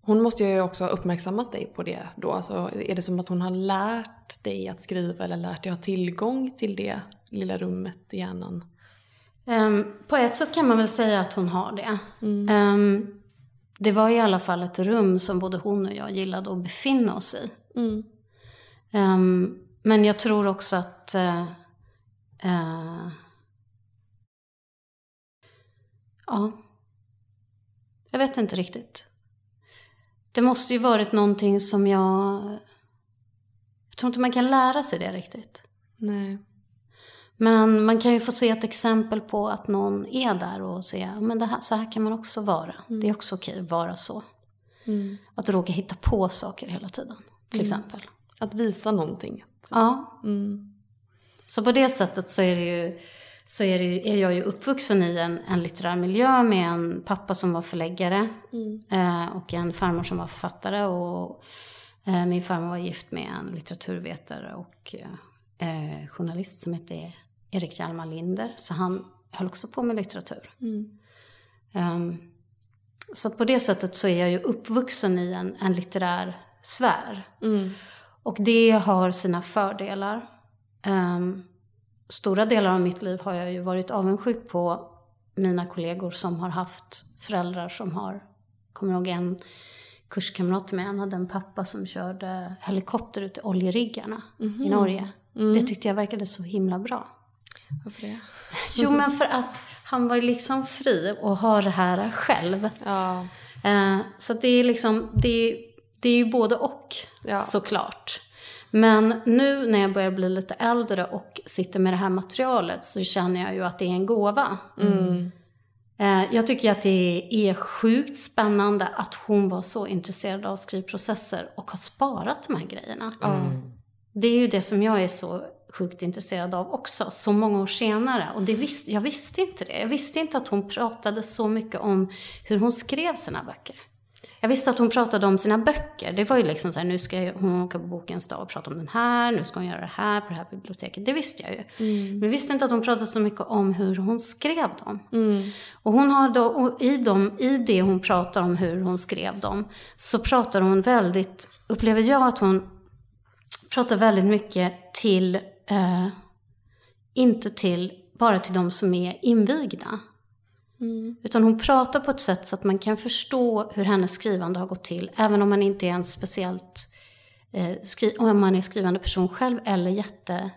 Hon måste ju också ha uppmärksammat dig på det då. Alltså, är det som att hon har lärt dig att skriva eller lärt dig ha tillgång till det lilla rummet i hjärnan? Um, på ett sätt kan man väl säga att hon har det. Mm. Um, det var i alla fall ett rum som både hon och jag gillade att befinna oss i. Mm. Um, men jag tror också att uh, uh, Ja. Jag vet inte riktigt. Det måste ju varit någonting som jag... Jag tror inte man kan lära sig det riktigt. Nej. Men man kan ju få se ett exempel på att någon är där och se, men det här, så här kan man också vara. Mm. Det är också okej att vara så. Mm. Att råka hitta på saker hela tiden, till mm. exempel. Att visa någonting. Ja. Mm. Så på det sättet så är det ju så är, det, är jag ju uppvuxen i en, en litterär miljö med en pappa som var förläggare mm. eh, och en farmor som var författare. Och eh, min farmor var gift med en litteraturvetare och eh, journalist som hette Erik Hjalmar Linder. Så han höll också på med litteratur. Mm. Um, så på det sättet så är jag ju uppvuxen i en, en litterär sfär. Mm. Och det har sina fördelar. Um, stora delar av mitt liv har jag ju varit avundsjuk på mina kollegor som har haft föräldrar som har, kommer ihåg en kurskamrat med han hade en pappa som körde helikopter ut till oljeriggarna mm -hmm. i Norge. Mm. Det tyckte jag verkade så himla bra. Varför det? Jo, men för att han var liksom fri och har det här själv. Ja. Eh, så det är liksom, det är, det är ju både och Ja. såklart. Men nu när jag börjar bli lite äldre och sitter med det här materialet så känner jag ju att det är en gåva. Mm. Eh, Jag tycker att det är sjukt spännande att hon var så intresserad av skrivprocesser och har sparat de här grejerna. Ja. Det är ju det som jag är så sjukt intresserad av också, så många år senare. Och det visst, jag visste inte det. Jag visste inte att hon pratade så mycket om hur hon skrev sina böcker. Jag visste att hon pratade om sina böcker. Det var ju liksom så här, nu ska hon åka på Bokens dag och prata om den här, nu ska hon göra det här på det här biblioteket. Det visste jag ju. Men jag visste inte att hon pratade så mycket om hur hon skrev dem. Mm. Och hon har då, och i, dem, i det hon pratar om hur hon skrev dem, så pratar hon väldigt, upplever jag att hon pratar väldigt mycket till, eh, inte till, bara till de som är invigda. Mm. Utan hon pratar på ett sätt så att man kan förstå hur hennes skrivande har gått till, även om man inte är en speciellt, eh, skri- om man är skrivande person själv eller jätte,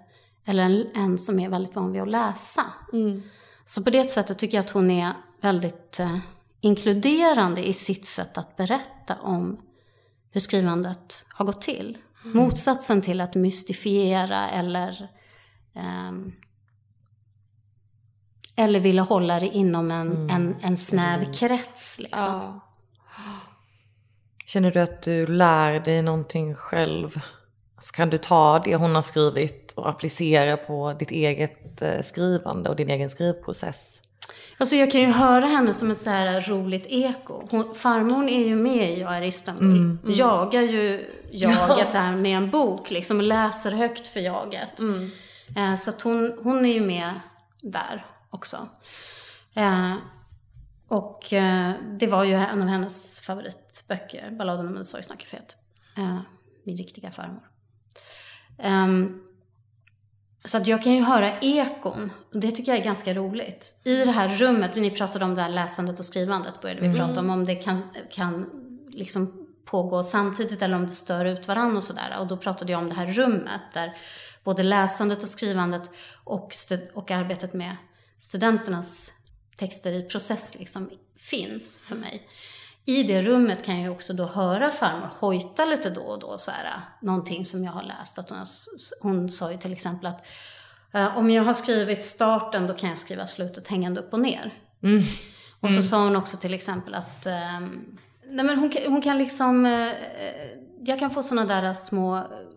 eller en, en som är väldigt van vid att läsa. Mm. Så på det sättet tycker jag att hon är väldigt eh, inkluderande i sitt sätt att berätta om hur skrivandet har gått till. Motsatsen till att mystifiera eller ehm, eller vilja hålla det inom en, en, en snäv krets. Liksom. Ja. Känner du att du lär dig någonting själv? Alltså, kan du ta det hon har skrivit och applicera på ditt eget eh, skrivande och din egen skrivprocess? Alltså jag kan ju höra henne som ett så här roligt eko. Hon, farmor är ju med i Jag är Istanbul. Jagar ju jaget där med en bok liksom och läser högt för jaget. Eh, så att hon, hon är ju med där också. Eh, och eh, det var ju en av hennes favoritböcker, Balladen om en sorgsna kaféet. Eh, min riktiga farmor. Ehm, så att jag kan ju höra ekon. Och det tycker jag är ganska roligt. I det här rummet, ni pratade om det här läsandet och skrivandet började vi prata om. Om det kan, kan liksom pågå samtidigt eller om det stör ut varandra och sådär. Och då pratade jag om det här rummet där både läsandet och skrivandet och, och arbetet med studenternas texter i process liksom finns för mig. I det rummet kan jag också då höra farmor hojta lite då och då så här, någonting som jag har läst. Att hon, har, hon sa ju till exempel att eh, om jag har skrivit starten då kan jag skriva slutet hängande upp och ner. Och så sa hon också till exempel att ehm, nej men hon, kan- hon kan liksom, eh, jag kan få sådana där små,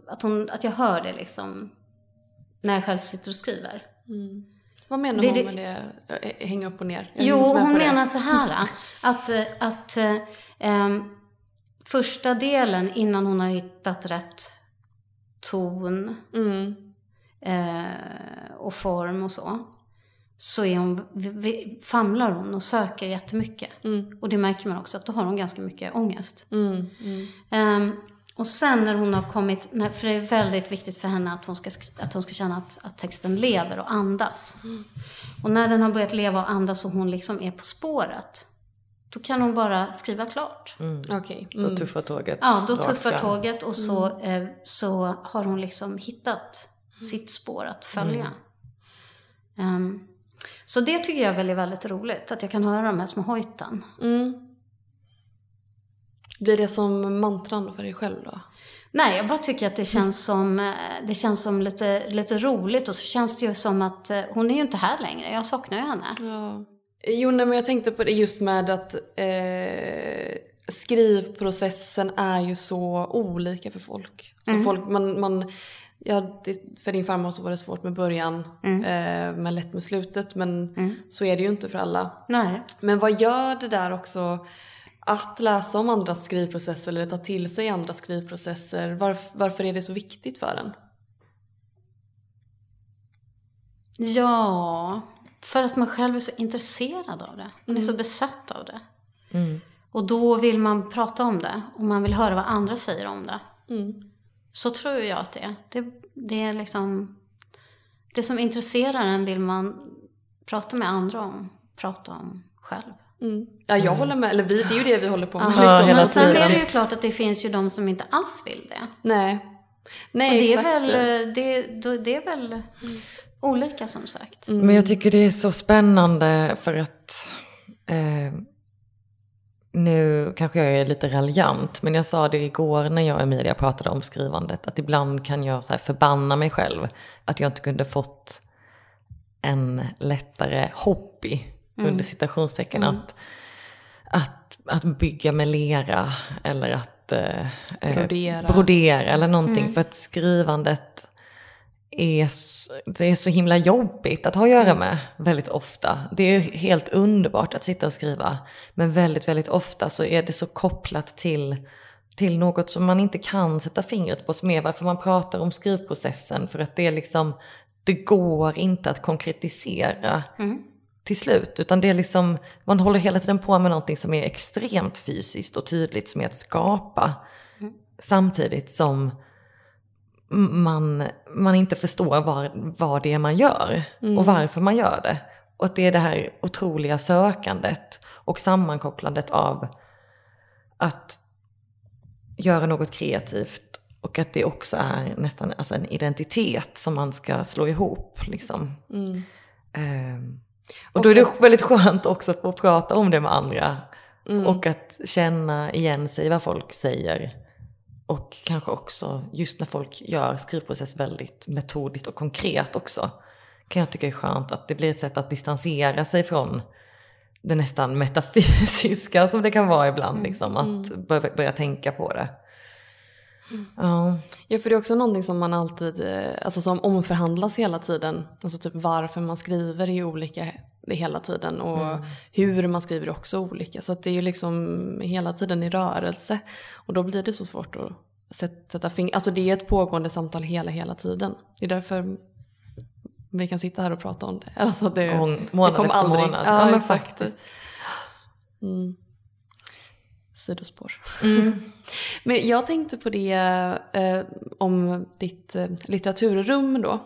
att, hon, att jag hör det liksom när jag själv sitter och skriver. Vad menar Det- hon med det? eh, Hänga upp och ner? Jag Jo, hon på det. menar så här att, att ehm, första delen innan hon har hittat rätt ton Mm. eh, och form och så, så är hon, famlar hon och söker jättemycket. Mm. Och det märker man också att då har hon ganska mycket ångest. Mm. Mm. Och sen när hon har kommit, för det är väldigt viktigt för henne att hon ska, sk- att hon ska känna att, att texten lever och andas. Och när den har börjat leva och andas och hon liksom är på spåret, då kan hon bara skriva klart. Okej. Då Mm. tuffar tåget Ja, då tuffar fram. tåget och så, eh, så har hon liksom hittat sitt spår att följa. Ehm, så det tycker jag väl är väldigt roligt, att jag kan höra de här små hojten. Mm. Blir det som mantran för dig själv då? Nej, jag bara tycker att det känns som, eh, det känns som lite, lite roligt och så känns det ju som att eh, hon är ju inte här längre. Jag saknar ju henne. Ja. Jo, nej, men jag tänkte på det just med att eh, skrivprocessen är ju så olika för folk. Så folk, man, man, ja, det, för din farmor så var det svårt med början, eh, men lätt med slutet. Men så är det ju inte för alla. Nej. Men vad gör det där också att läsa om andras skrivprocesser eller ta till sig andras skrivprocesser? Varf, varför är det så viktigt för en? Ja, för att man själv är så intresserad av det. Man är så besatt av det. Och då vill man prata om det och man vill höra vad andra säger om det. Så tror jag att det är. Det, det är liksom... Det som intresserar en vill man prata med andra om, prata om själv. Mm. Ja, jag håller med. Eller vi, det är ju det vi håller på med. Ja, liksom. men sen är det ju klart att det finns ju de som inte alls vill det. Nej. Nej, Och det är exakt. väl, det, då- det är väl olika som sagt. Men jag tycker det är så spännande för att eh, nu kanske jag är lite raljant, men jag sa det igår när jag och Emilia pratade om skrivandet, att ibland kan jag så här förbanna mig själv att jag inte kunde fått en lättare hobby, under citationstecken, att, att, att bygga med lera eller att eh, eh, Brodera. brodera eller någonting. För att skrivandet är, det är så himla jobbigt att ha att göra med väldigt ofta. Det är helt underbart att sitta och skriva. Men väldigt, väldigt ofta så är det så kopplat till, till något som man inte kan sätta fingret på. Som är varför man pratar om skrivprocessen. För att det är liksom, det går inte att konkretisera till slut. Utan det är liksom, man håller hela tiden på med någonting som är extremt fysiskt och tydligt som är att skapa. Samtidigt som man, man inte förstår vad, vad det är man gör och varför man gör det. Och att det är det här otroliga sökandet och sammankopplandet av att göra något kreativt och att det också är nästan alltså en identitet som man ska slå ihop. Liksom. Ehm, och då är det väldigt skönt också att få prata om det med andra. Och att känna igen sig vad folk säger. Och kanske också just när folk gör skrivprocess väldigt metodiskt och konkret också. Kan jag tycka är skönt att det blir ett sätt att distansera sig från det nästan metafysiska som det kan vara ibland. Liksom, att börja, börja tänka på det. Ja. Ja, för det är också någonting som man alltid, eh, alltså som omförhandlas hela tiden. Alltså typ varför man skriver är olika hela tiden och hur man skriver är också olika. Så att det är ju liksom hela tiden i rörelse. Och då blir det så svårt att sätt- sätta fingret, alltså det är ett pågående samtal hela, hela tiden. Det är därför vi kan sitta här och prata om det. Alltså det, Gång- månad det kommer efter aldrig. månad. Ja, Ja, exakt. faktiskt. Mm. Sidospår. Mm. Men jag tänkte på det eh, om ditt eh, litteraturrum då.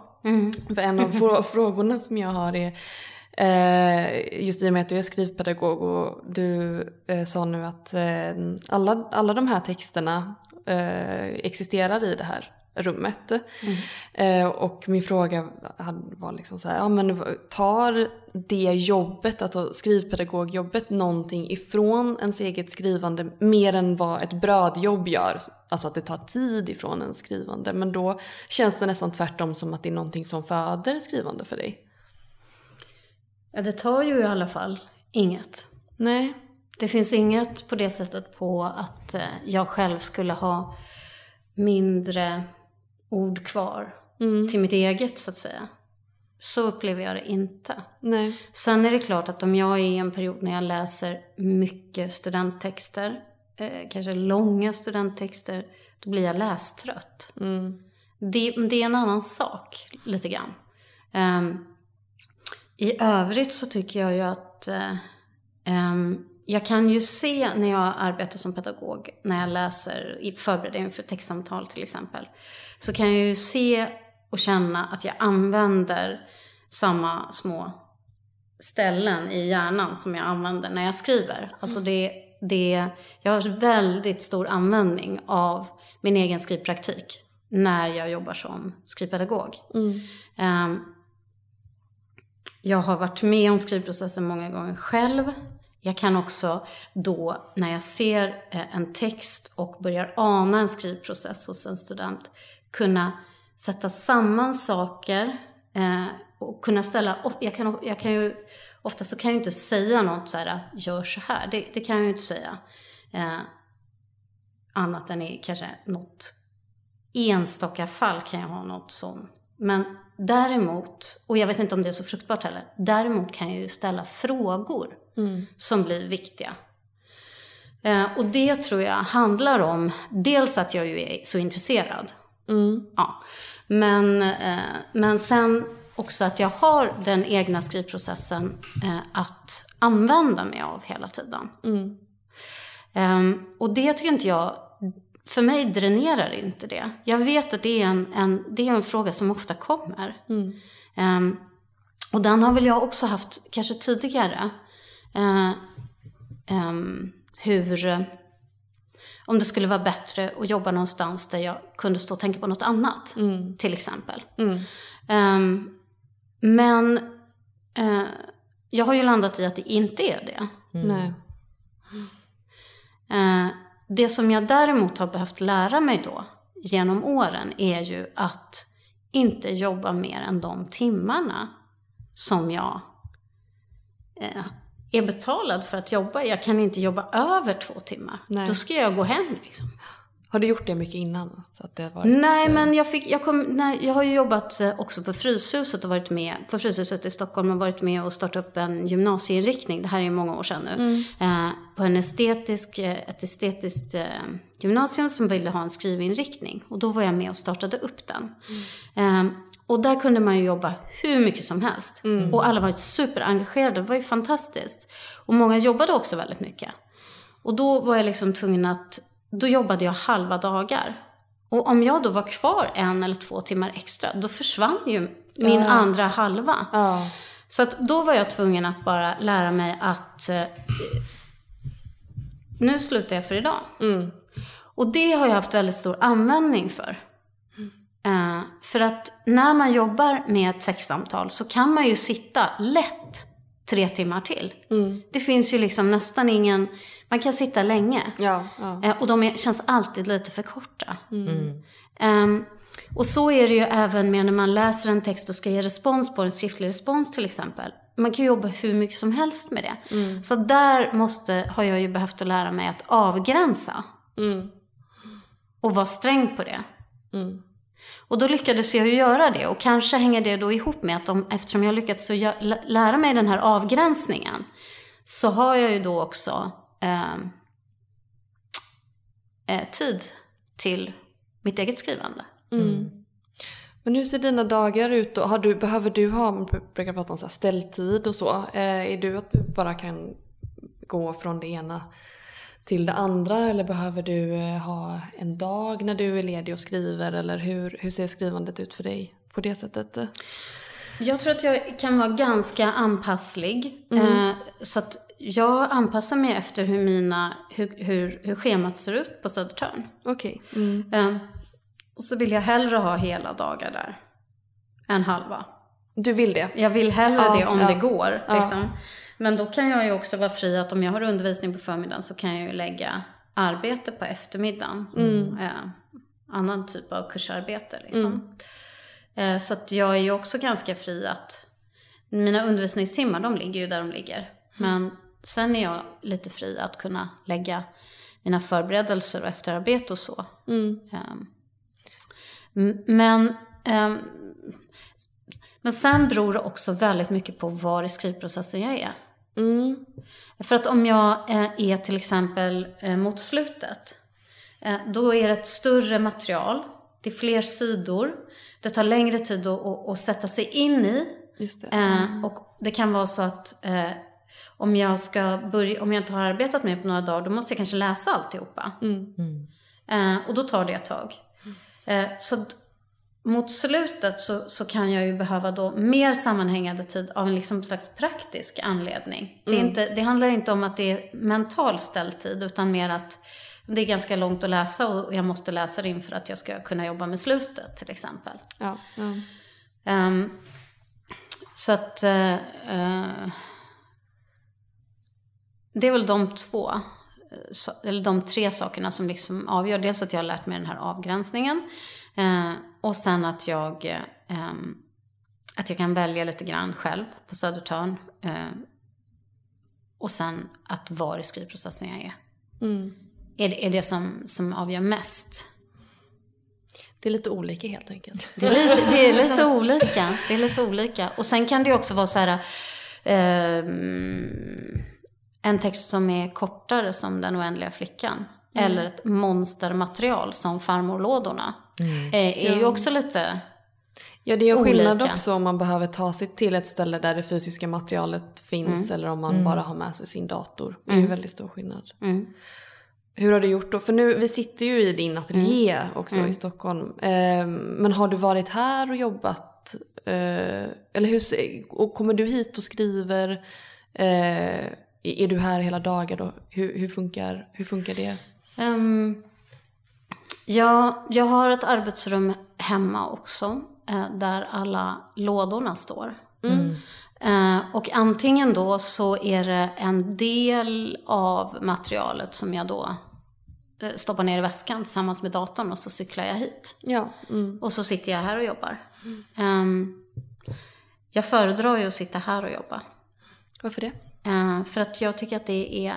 För en av frå- frågorna som jag har är eh, just i och med att du är skrivpedagog och du eh, sa nu att eh, alla, alla de här texterna eh, existerar i det här rummet. Eh, och min fråga var liksom så här, ja, men tar det jobbet, alltså skrivpedagogjobbet, någonting ifrån ens eget skrivande mer än vad ett brödjobb gör? Alltså att det tar tid ifrån ens skrivande. Men då känns det nästan tvärtom som att det är någonting som föder skrivande för dig. Ja, det tar ju i alla fall inget. Nej. Det finns inget på det sättet på att eh, jag själv skulle ha mindre ord kvar till mitt eget så att säga. Så upplever jag det inte. Nej. Sen är det klart att om jag är i en period när jag läser mycket studenttexter, eh, kanske långa studenttexter, då blir jag lästrött. Det, men det är en annan sak, lite grann. Ehm, I övrigt så tycker jag ju att ehm, jag kan ju se när jag arbetar som pedagog, när jag läser, i- förbereder inför textsamtal till exempel, så kan jag ju se och känna att jag använder samma små ställen i hjärnan som jag använder när jag skriver. Alltså det, det, jag har väldigt stor användning av min egen skrivpraktik när jag jobbar som skrivpedagog. Ehm, jag har varit med om skrivprocessen många gånger själv. Jag kan också då, när jag ser eh, en text och börjar ana en skrivprocess hos en student, kunna sätta samman saker eh, och kunna ställa, och jag kan, jag kan ju, ofta så kan jag ju inte säga något så här, gör så här, det, det kan jag ju inte säga. Eh, annat än i kanske något enstaka fall kan jag ha något sånt. Men däremot, och jag vet inte om det är så fruktbart heller, däremot kan jag ju ställa frågor som blir viktiga. Eh, och det tror jag handlar om, dels att jag ju är så intresserad. Ja. Men, eh, men sen också att jag har den egna skrivprocessen eh, att använda mig av hela tiden. Ehm, och det tycker inte jag, för mig dränerar inte det. Jag vet att det är en, en, det är en fråga som ofta kommer. Ehm, och den har väl jag också haft kanske tidigare. Eh, ehm, hur, eh, om det skulle vara bättre att jobba någonstans där jag kunde stå och tänka på något annat, till exempel. Ehm, men eh, jag har ju landat i att det inte är det. Nej. Eh, det som jag däremot har behövt lära mig då genom åren är ju att inte jobba mer än de timmarna som jag eh, är betalad för att jobba. Jag kan inte jobba över två timmar. Nej. Då ska jag gå hem liksom. Har du gjort det mycket innan? Så att det varit, Nej, eh, men jag, fick, jag, kom, nej, jag har ju jobbat eh, också på Fryshuset och varit med på Fryshuset i Stockholm och varit med och startat upp en gymnasieinriktning. Det här är många år sedan nu. Eh, på en estetisk, eh, ett estetiskt eh, gymnasium som ville ha en skrivinriktning. Och då var jag med och startade upp den. Eh, och där kunde man ju jobba hur mycket som helst. Och alla var superengagerade, det var ju fantastiskt. Och många jobbade också väldigt mycket. Och då var jag liksom tvungen att, då jobbade jag halva dagar. Och om jag då var kvar en eller två timmar extra, då försvann ju min Ja. andra halva. Ja. Så att då var jag tvungen att bara lära mig att eh, nu slutar jag för idag. Mm. Och det har jag haft väldigt stor användning för. Eh, för att när man jobbar med ett sexsamtal så kan man ju sitta lätt tre timmar till. Mm. Det finns ju liksom nästan ingen, man kan sitta länge. Ja, ja. Eh, och de är, känns alltid lite för korta. Mm. Ehm, och så är det ju även med när man läser en text och ska ge respons på en skriftlig respons till exempel. Man kan jobba hur mycket som helst med det. Mm. Så där måste, har jag ju behövt att lära mig att avgränsa Mm. och vara sträng på det. Mm. Och då lyckades jag ju göra det och kanske hänger det då ihop med att de, eftersom jag lyckats så lära mig den här avgränsningen så har jag ju då också ehm, eh, tid till mitt eget skrivande. Mm. Men hur ser dina dagar ut då? Har du, behöver du ha, man brukar prata om så här ställtid och så. Eh, är du att du bara kan gå från det ena till det andra eller behöver du eh, ha en dag när du är ledig och skriver eller hur, hur ser skrivandet ut för dig på det sättet? Jag tror att jag kan vara ganska anpasslig. Eh, så att jag anpassar mig efter hur, mina, hur, hur, hur schemat ser ut på Södertörn. Okej. Mm. Eh, och så vill jag hellre ha hela dagar där än halva. Du vill det? Jag vill hellre Ja, det om ja. det går. Ja. Men då kan jag ju också vara fri att om jag har undervisning på förmiddagen så kan jag ju lägga arbete på eftermiddagen. Mm. Eh, annan typ av kursarbete liksom. Eh, så att jag är ju också ganska fri att mina undervisningstimmar de ligger ju där de ligger. Men sen är jag lite fri att kunna lägga mina förberedelser och efterarbete och så. Mm. Ehm, Men, ehm, men sen beror det också väldigt mycket på var i skrivprocessen jag är. Mm. För att om jag eh, är till exempel eh, mot slutet, eh, då är det ett större material, det är fler sidor, det tar längre tid att, att, att sätta sig in i. Just det. Eh, och det kan vara så att om, jag ska börja, om jag inte har arbetat med det på några dagar, då måste jag kanske läsa alltihopa. Mm. Eh, och då tar det ett tag. Eh, så att mot slutet så, så kan jag ju behöva då mer sammanhängande tid av en liksom slags praktisk anledning. Det, är inte, det handlar inte om att det är mental ställtid utan mer att det är ganska långt att läsa och jag måste läsa det in för att jag ska kunna jobba med slutet till exempel. Ja. ja. Ehm, så att eh, eh, det är väl de två, eh, eller de tre sakerna som liksom avgör. Dels att jag har lärt mig den här avgränsningen eh, och sen att jag, eh, att jag kan välja lite grann själv på Södertörn. Eh, och sen att var i skrivprocessen jag är. Mm. Är det, är det som, som avgör mest. Det är lite olika helt enkelt. Det är, lite, det är lite olika. Det är lite olika. Och sen kan det ju också vara så här. ehm, en text som är kortare som Den oändliga flickan. Eller ett monstermaterial som Farmorlådorna. Eh, är ju också lite... Ja, det är en skillnad Olika. också om man behöver ta sig till ett ställe där det fysiska materialet finns eller om man bara har med sig sin dator. Det är ju väldigt stor skillnad. Mm. Hur har du gjort då? För nu, vi sitter ju i din ateljé också i Stockholm. Eh, men har du varit här och jobbat? Eh, eller hur, och kommer du hit och skriver? Eh, är du här hela dagar då? Hur, hur, funkar, hur funkar det? Ehm, ja, jag har ett arbetsrum hemma också. Eh, där alla lådorna står. Mm. Eh, och antingen då så är det en del av materialet som jag då eh, stoppar ner i väskan tillsammans med datorn och så cyklar jag hit. Ja. Mm. Och så sitter jag här och jobbar. Um, jag föredrar ju att sitta här och jobba. Varför det? Uh, för att jag tycker att det är,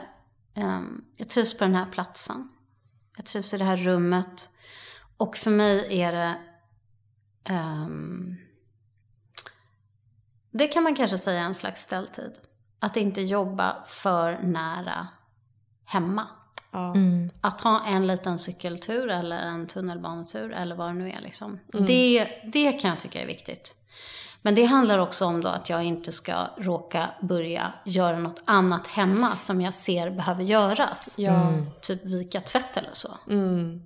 um, jag trivs på den här platsen. Jag trivs i det här rummet. Och för mig är det, um, det kan man kanske säga en slags ställtid. Att inte jobba för nära hemma. Ja. Att ha en liten cykeltur eller en tunnelbanetur eller vad det nu är. Liksom. Det, det kan jag tycka är viktigt. Men det handlar också om då att jag inte ska råka börja göra något annat hemma som jag ser behöver göras. Ja. Typ vika tvätt eller så. Mm.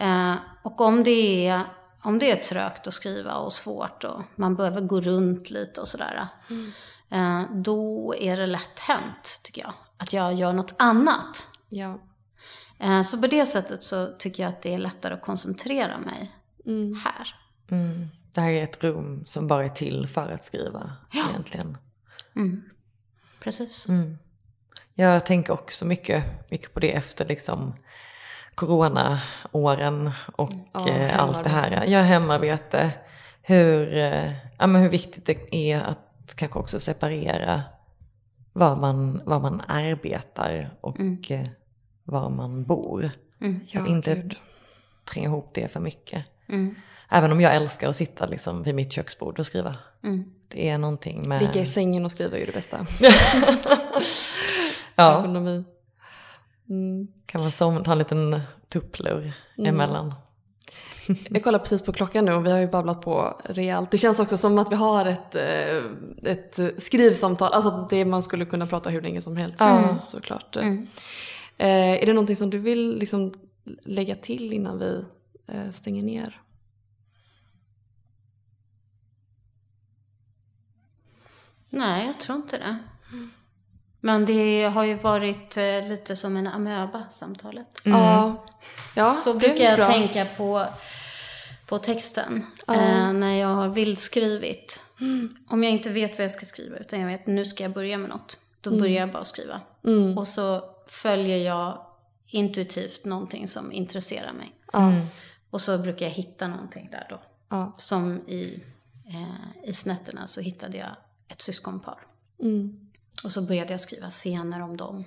Eh, och om det, är, om det är trögt att skriva och svårt och man behöver gå runt lite och sådär. Eh, då är det lätt hänt, tycker jag. Att jag gör något annat. Ja. Eh, Så på det sättet så tycker jag att det är lättare att koncentrera mig Mm. här. Mm. Det här är ett rum som bara är till för att skriva egentligen. Mm. Precis. Mm. Jag tänker också mycket, mycket på det efter liksom coronaåren och Ja, eh, allt det här. Ja, hemarbete. Hur, eh, ja, men hur viktigt det är att kanske också separera var man, var man arbetar och eh, var man bor. Ja, att inte gud. tränga ihop det för mycket. Mm. Även om jag älskar att sitta liksom vid mitt köksbord och skriva. Mm. Det är någonting med... Ligga i sängen och skriva är ju det bästa. ja, Ekonomi. Mm. kan man som, ta en liten tupplur emellan. Jag kollar precis på klockan nu och vi har ju babblat på rejält. Det känns också som att vi har ett, eh, ett skrivsamtal, alltså det man skulle kunna prata hur länge som helst Ja. såklart. Mm. Eh, är det någonting som du vill liksom lägga till innan vi stänger ner? Nej, jag tror inte det. Men det har ju varit eh, lite som en amöba, samtalet. Ja, ja Så brukar jag bra. tänka på, på texten eh, när jag har vildskrivit. Mm. Om jag inte vet vad jag ska skriva utan jag vet nu ska jag börja med något. Då Mm. börjar jag bara skriva. Och så följer jag intuitivt någonting som intresserar mig. Och så brukar jag hitta någonting där då. ja. Som i, eh, i snätterna så hittade jag ett syskonpar. Mm. Och så började jag skriva scener om dem.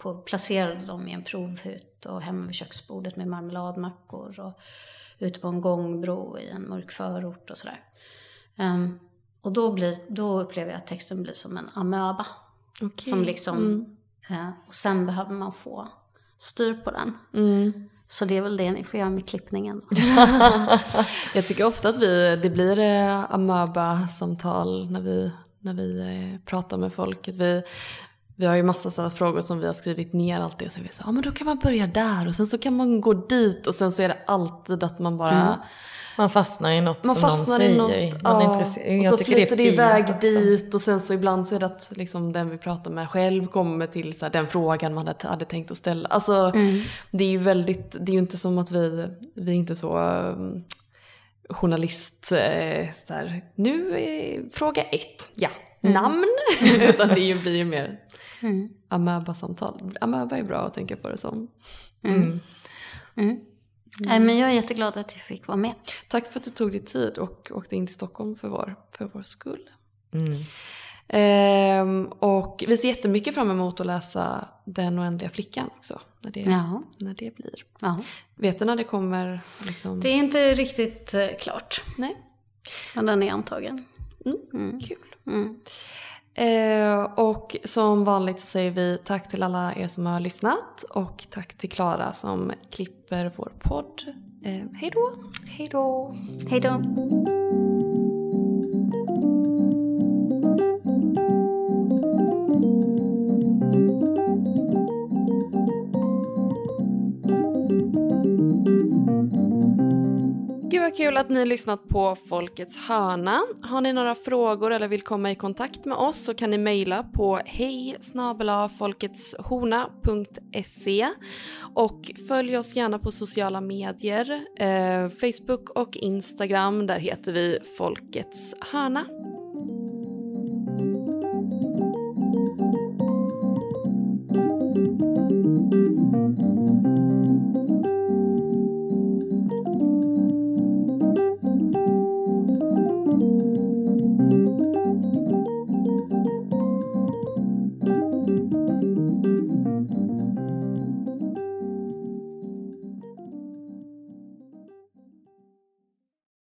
På, placerade dem i en provhytt och hemma vid köksbordet med marmeladmackor och ute på en gångbro i en mörk förort och sådär. Ehm, och då, blir, då upplever jag att texten blir som en amöba. Okej. Som liksom, Mm. eh, och sen behöver man få styr på den. Mm. Så det är väl det ni får göra med klippningen. Jag tycker ofta att vi, det blir eh, amöba-samtal när vi, när vi eh, pratar med folk. Att vi, vi har ju massa sådana frågor som vi har skrivit ner allt det. Så vi sa, ja men då kan man börja där och sen så kan man gå dit och sen så är det alltid att man bara Man fastnar i något man som någon fastnar i säger. något, man är ja, och så flyter det iväg också. dit och sen så ibland så är det att liksom den vi pratar med själv kommer till så här, den frågan man hade, hade tänkt att ställa. Alltså det är ju väldigt, det är ju inte som att vi, vi är inte så journalist, eh, så här, nu är fråga ett, ja, namn, utan det blir ju mer Mm. amöba-samtal. Amöba är bra att tänka på det som. Mm. Nej, men jag är jätteglad att jag fick vara med. Tack för att du tog dig tid och åkte in till Stockholm för vår, för vår skull. Mm. Ehm, och vi ser jättemycket fram emot att läsa Den oändliga flickan också. När det, Ja. när det blir. ja. Vet du när det kommer? Liksom? Det är inte riktigt eh, klart. Nej? Men den är antagen. Mm. Kul. Mm. Eh, och som vanligt så säger vi tack till alla er som har lyssnat och tack till Klara som klipper vår podd. Eh, hej då! Hej då! Hej då. Gud vad kul att ni har lyssnat på Folkets hörna. Har ni några frågor eller vill komma i kontakt med oss så kan ni mejla på hej och följ oss gärna på sociala medier, eh, Facebook och Instagram. Där heter vi Folkets hörna.